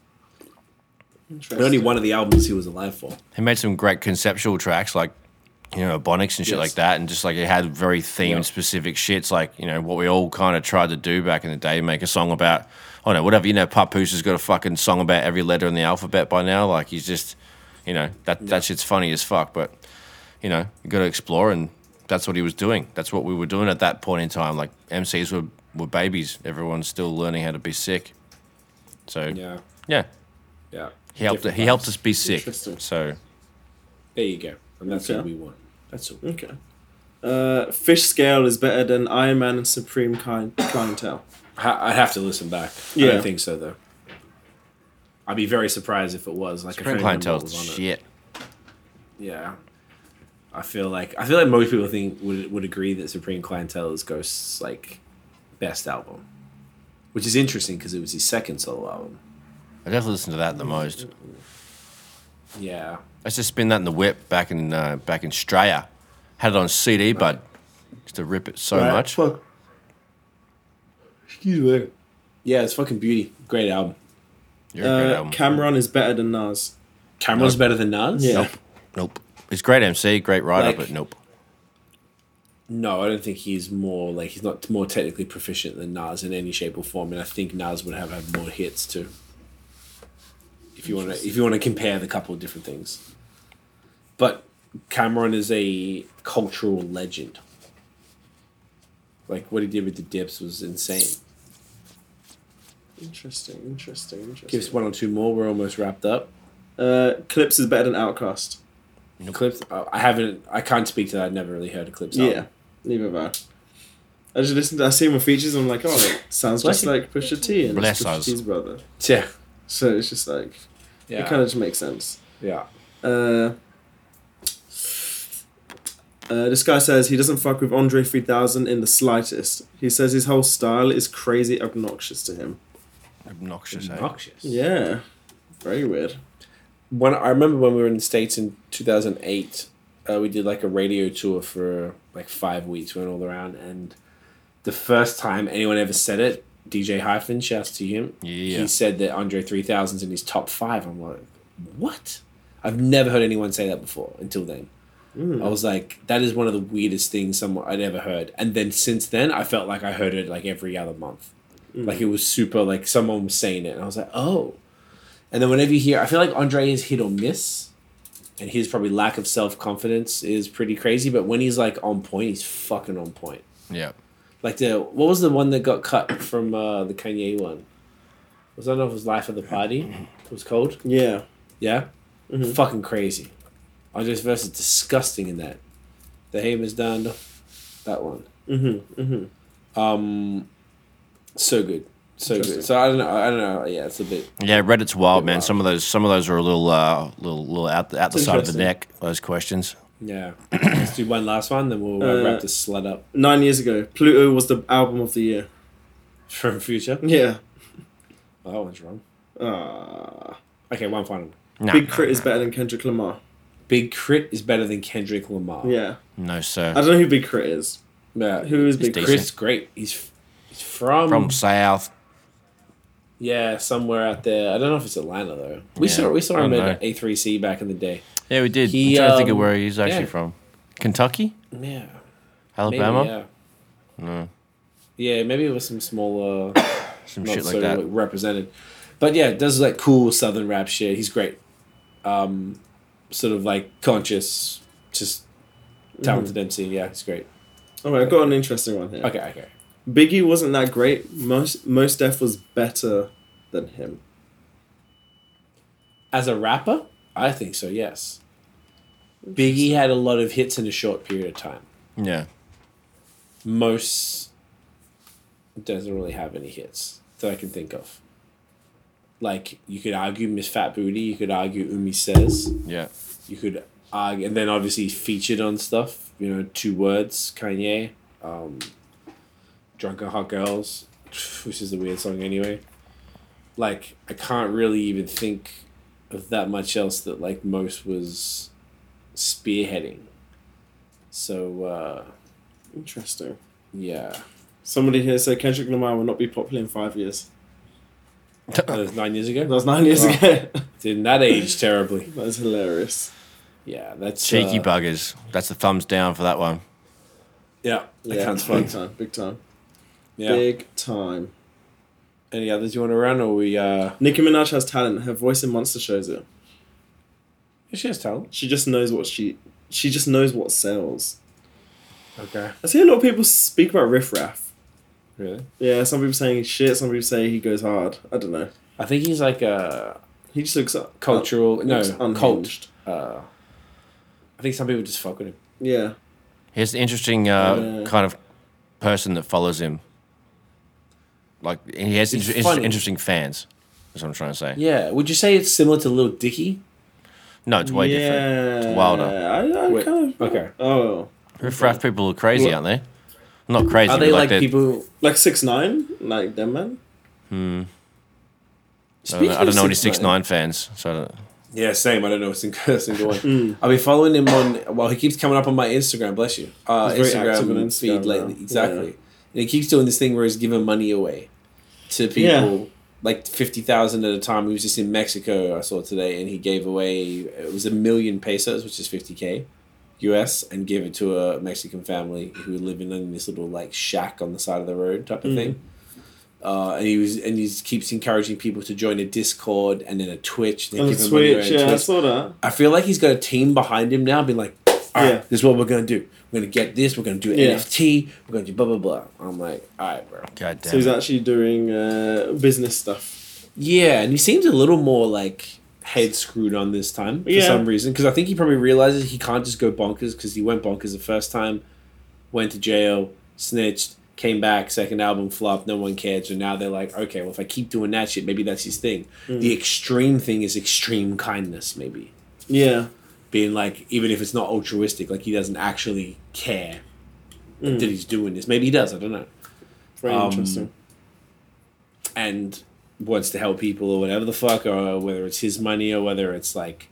but only one of the albums he was alive for. He made some great conceptual tracks like you know Ebonics and shit Yes. like that, and just like it had very themed Yeah. specific shits like you know what we all kind of tried to do back in the day, make a song about oh no whatever you know. Papoose has got a fucking song about every letter in the alphabet by now. Like he's just you know that that shit's funny as fuck, but you know you got to explore, and that's what he was doing. That's what we were doing at that point in time. Like MCs were were babies. Everyone's still learning how to be sick. So yeah, Yeah, yeah. he helped. Different He helped us be sick. So There you go, and that's what we want. That's all. Okay. Uh, Fishscale is better than Ironman and Supreme kind Clientele. Ha- I'd have to listen back. I don't think so though. I'd be very surprised if it was like Supreme if I remember was on it. shit. Yeah, I feel like I feel like most people think would would agree that Supreme Clientele is Ghost's like best album, which is interesting because it was his second solo album. I definitely listen to that the most. Yeah, I used to spin that in the whip back in uh, back in Australia. Had it on CD, but used to rip it so Right, much. Fuck. Excuse me. Yeah, it's fucking beauty. Great album. You're a great Uh, album. Cam'ron is better than Nas. Cam'ron's better than Nas. Yeah. Nope, nope. He's great MC, great writer, Like- but nope. No, I don't think he's more like he's not more technically proficient than Nas in any shape or form, and I think Nas would have had more hits too. If you want to, if you want to compare the couple of different things, but Cam'ron is a cultural legend. Like what he did with the Dips was insane. Interesting, interesting, interesting. Give us one or two more. We're almost wrapped up. Uh, Clipse is better than OutKast. Clipse. uh, I haven't. I can't speak to that. I've never really heard of Clipse. Yeah, album. neither have I. I just listened. To, I see him on features. I'm like, oh, it sounds just like Pusha T and Bless it's Pusha us. T's brother. Yeah. So it's just like Yeah. it kind of just makes sense. yeah. Uh, uh, this guy says he doesn't fuck with Andre 3000 in the slightest. He says his whole style is crazy obnoxious to him. Obnoxious. eh? Obnoxious. Yeah, very weird. when I remember when we were in the states in two thousand eight, uh, we did like a radio tour for like five weeks. We went all around, and the first time anyone ever said it, DJ Hyphen, shouts to him. Yeah. He said that Andre three thousand's in his top five. I'm like, what? I've never heard anyone say that before until then. I was like, that is one of the weirdest things someone I'd ever heard. And then since then, I felt like I heard it like every other month. Like it was super, like someone was saying it. And I was like, oh. And then whenever you hear, I feel like Andre is hit or miss. And his probably lack of self confidence is pretty crazy. But when he's like on point, he's fucking on point. Yeah. Like the, what was the one that got cut from uh, the Kanye one? Was I don't know if it was Life of the Party? It was called? Yeah. Yeah? Fucking crazy. Andre's verse is disgusting in that. The Haim is done. That one. Mm-hmm. Mm-hmm. Um, so good. So good. So I don't know. I don't know. Yeah, it's a bit. Yeah, Reddit's wild, man. wild. Some of those, some of those are a little, uh, little, little out the, out the side of the neck. Those questions. Yeah. Let's do one last one, then we'll uh, Uh, wrap this slut up. Nine years ago, Pluto was the album of the year. From Future. Yeah. Oh, that one's wrong. Ah. Okay, one final. Nah, Big nah, K.R.I.T. is nah. better than Kendrick Lamar. Big K.R.I.T. is better than Kendrick Lamar. Yeah. No, sir. I don't know who Big K.R.I.T. is. Yeah. Who is Big K.R.I.T.? decent. Chris, great. He's he's from, From South. yeah somewhere out there. I don't know if it's Atlanta though. We Yeah, saw we saw him at A3C back in the day. Yeah, we did. He, I'm trying to think of um, where he's actually yeah. from. Kentucky, Yeah. Alabama, Maybe, yeah. No. Yeah, maybe it was some smaller, some not shit like so that. represented. But yeah, does like cool southern rap shit. He's great. Um, sort of like conscious, just talented MC. Yeah, he's great. Oh, I've got an interesting one here. Okay, okay. Biggie wasn't that great. Mos Mos Def was better than him. As a rapper, I think so. Yes. Biggie had a lot of hits in a short period of time. Yeah, Mos doesn't really have any hits that I can think of. Like you could argue Miss Fat Booty, you could argue Umi Says, yeah. you could argue, and then obviously featured on stuff. You know, two words, Kanye, um, Drunken Hot Girls, which is a weird song anyway. Like I can't really even think of that much else that like Mos was spearheading. So uh, Interesting. yeah, Somebody here said Kendrick Lamar will not be popular in five years. that was nine years ago? That was nine years Wow. ago. Didn't that age terribly? that is hilarious. Yeah, that's Cheeky uh, buggers. That's the thumbs down for that one. Yeah, that Yeah, counts big time, big time, Yeah. big time. Any others you want to run, or we? uh Nicki Minaj has talent. Her voice in Monster shows it. She has talent. She just knows what she. She just knows what sells. Okay. I see a lot of people speak about Riff Raff. Really? Yeah, some people saying he's shit. Some people say he goes hard. I don't know. I think he's like a He just looks cultural, uh, no, looks cult. unhinged. Uh, I think some people just fuck with him. Yeah, Here's an interesting uh, Yeah. kind of person that follows him. Like he has inter- inter- interesting fans. That's what I'm trying to say. Yeah. Would you say it's similar to Lil Dicky? No, it's way yeah. different. It's wilder. I, I kind of. okay. Oh, Riff Raff people are crazy, Well- aren't they? Not crazy. Are but they like, like people? like six nine, like them man. Hmm. I don't, know, I don't know any 6ix9ine. six nine fans, so I don't, Yeah, same. I don't know a single, a single one. Mm. I've been following him on. Well, he keeps coming up on my Instagram. Bless you. Uh, He's very active Instagram, Instagram feed lately. Exactly. Yeah. And he keeps doing this thing where he's giving money away to people. Yeah. Like fifty thousand at a time. He was just in Mexico. I saw today, and he gave away it was a million pesos, which is fifty k, US, and gave it to a Mexican family who were living in this little like shack on the side of the road type of Mm. thing. Uh, and he was and he keeps encouraging people to join a Discord and then a Twitch. They On give him money Switch, away yeah, I saw that. I feel like he's got a team behind him now, being like, all right, Yeah. this is what we're gonna do. We're gonna get this. We're gonna do Yeah. NFT. We're gonna do blah blah blah. I'm like, all right, bro. God damn. So he's it. actually doing uh, business stuff. Yeah, and he seems a little more like head screwed on this time for Yeah. some reason because I think he probably realizes he can't just go bonkers because he went bonkers the first time, went to jail, snitched, came back, second album flopped, no one cared. So now they're like, okay, well if I keep doing that shit, maybe that's his thing. Mm. The extreme thing is extreme kindness, maybe. Yeah. Being like even if it's not altruistic like he doesn't actually care Mm. that he's doing this maybe he does i don't know Very Um, interesting. and wants to help people or whatever the fuck or whether it's his money or whether it's like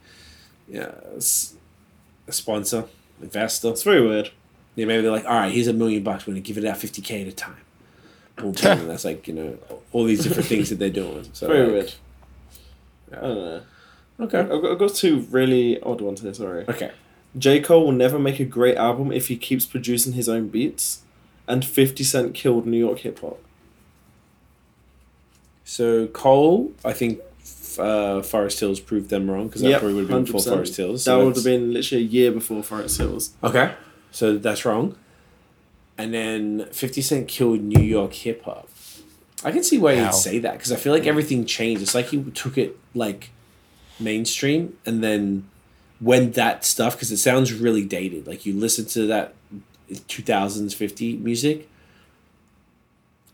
yeah a sponsor investor It's very weird. yeah maybe they're like all right here's a million bucks we're gonna give it out 50k at a time Boom, boom, and that's like you know all these different things that they're doing so Very like, weird. I don't know. Okay I've got, I've got two really odd ones here, sorry. okay J. Cole will never make a great album if he keeps producing his own beats. And 50 Cent killed New York hip hop. so cole i think uh, forest hills proved them wrong because that Yep, probably would have been before 100%. forest hills that would have been literally a year before Forest Hills. Okay. So that's wrong. And then 50 Cent killed New York hip hop. I can see why How? you'd say that because I feel like everything changed. It's like he took it like mainstream and then when that stuff, because it sounds really dated. Like you listen to that 2000s 50 music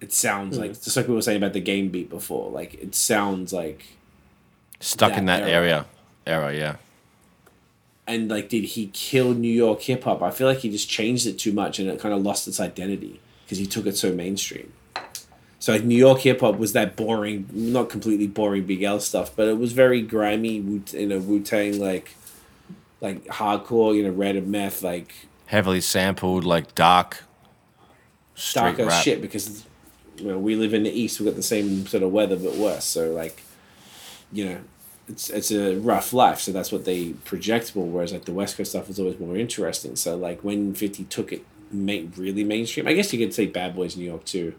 it sounds hmm. like just like we were saying about the game beat before. Like it sounds like Stuck in That that era. area. Era, yeah. and like did he kill New York hip hop? I feel like he just changed it too much and it kind of lost its identity because he took it so mainstream. So like New York hip hop was that boring, not completely boring Big L stuff, but it was very grimy, Wu- you know, Wu Tang like, like hardcore, you know, Red and Meth, like Heavily sampled, like dark. Street dark as rap. shit because you know, we live in the east, we got the same sort of weather but worse. So like, you know, it's it's a rough life. So that's what they project more. Whereas like the West Coast stuff was always more interesting. So like when Fifty took it, made really mainstream. I guess you could say Bad Boys New York too.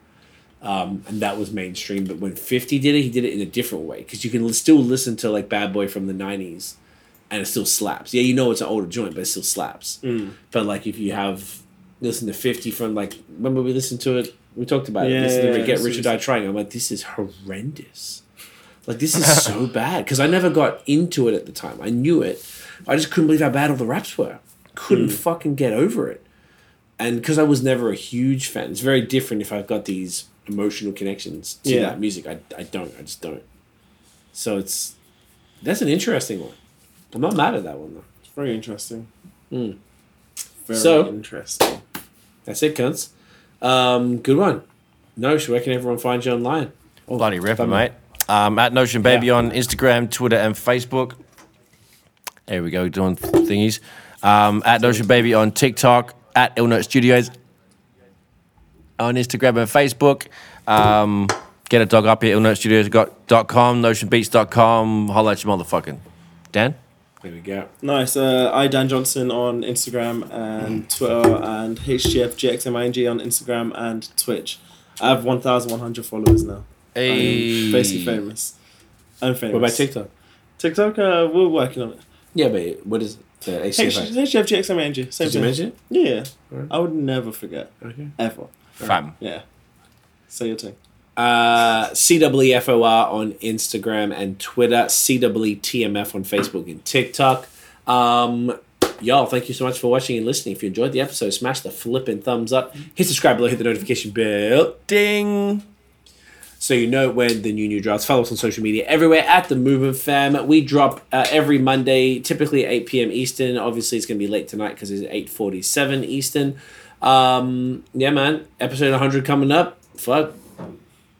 Um, and that was mainstream, but when Fifty did it, he did it in a different way because you can still listen to like Bad Boy from the '90s, and it still slaps. Yeah, you know it's an older joint, but it still slaps. But like if you have listen to 50 from like remember we listened to it? We talked about Yeah, it listen to yeah, Get yeah. Rich or Die Trying. I'm like this is horrendous. Like this is so bad because I never got into it at the time. I knew it. I just couldn't believe how bad all the raps were. Couldn't fucking get over it. And because I was never a huge fan. It's very different if I've got these emotional connections to Yeah. that music I, I don't I just don't so it's that's an interesting one I'm not mad at that one though It's very interesting. Mm. Very So- interesting. That's it, cunts. Um, good one. Nosh, where can everyone find you online? Oh, Bloody ripper, mate. Um, at Notion Baby Yeah. on Instagram, Twitter, and Facebook. There we go, doing thingies. Um, at Notion Baby on TikTok, at Ill Note Studios on Instagram and Facebook. Um, get a dog up here, illnotestudios.com, notionbeats.com. Holla at your motherfucking. Dan? There we go. Nice. Uh, I Dan Johnson on Instagram and Twitter, and HGFGXMING on Instagram and Twitch. I have one thousand one hundred followers now. Hey. I'm basically famous. I'm famous. What about TikTok? TikTok, uh, we're working on it. Yeah, but what is it? The H- ACFX. HGFGXMING. Same Did you mention it? Yeah. Alright. I would never forget. Okay. Ever. Fam. Yeah. Say your thing. Uh, CWFOR on Instagram and Twitter. CWTMF on Facebook and TikTok. Um, y'all, thank you so much for watching and listening. If you enjoyed the episode, smash the flipping thumbs up. Hit subscribe below, hit the notification bell. Ding. so you know when the new new drops. Follow us on social media everywhere at the Movement Fam. We drop uh, every Monday, typically at 8 p.m. Eastern. Obviously, it's gonna be late tonight because it's 8:47 Eastern. Um, yeah, man. Episode 100 coming up. Fuck,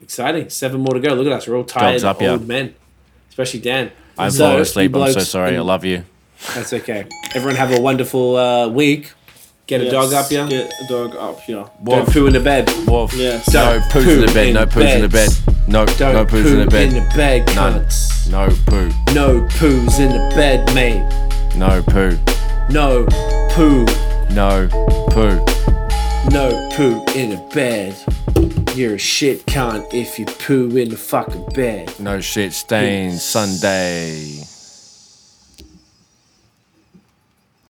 exciting. Seven more to go. Look at us. We're all tired up, old yeah. men, especially Dan. I'm So, falling asleep. I'm so sorry. I love you. That's okay. Everyone have a wonderful uh, week. Get a dog up, yeah. Get a dog up here. Don't poo in the bed. Wolf. Yes. Don't poos in the bed. in No poos in the bed. No, Don't no poos poo in the bed. in the bed, None. cunts. No poo. No poos in the bed, mate. No poo. No poo. No poo. No poo in a bed. You're a shit cunt if you poo in the fucking bed. No shit stains Sunday.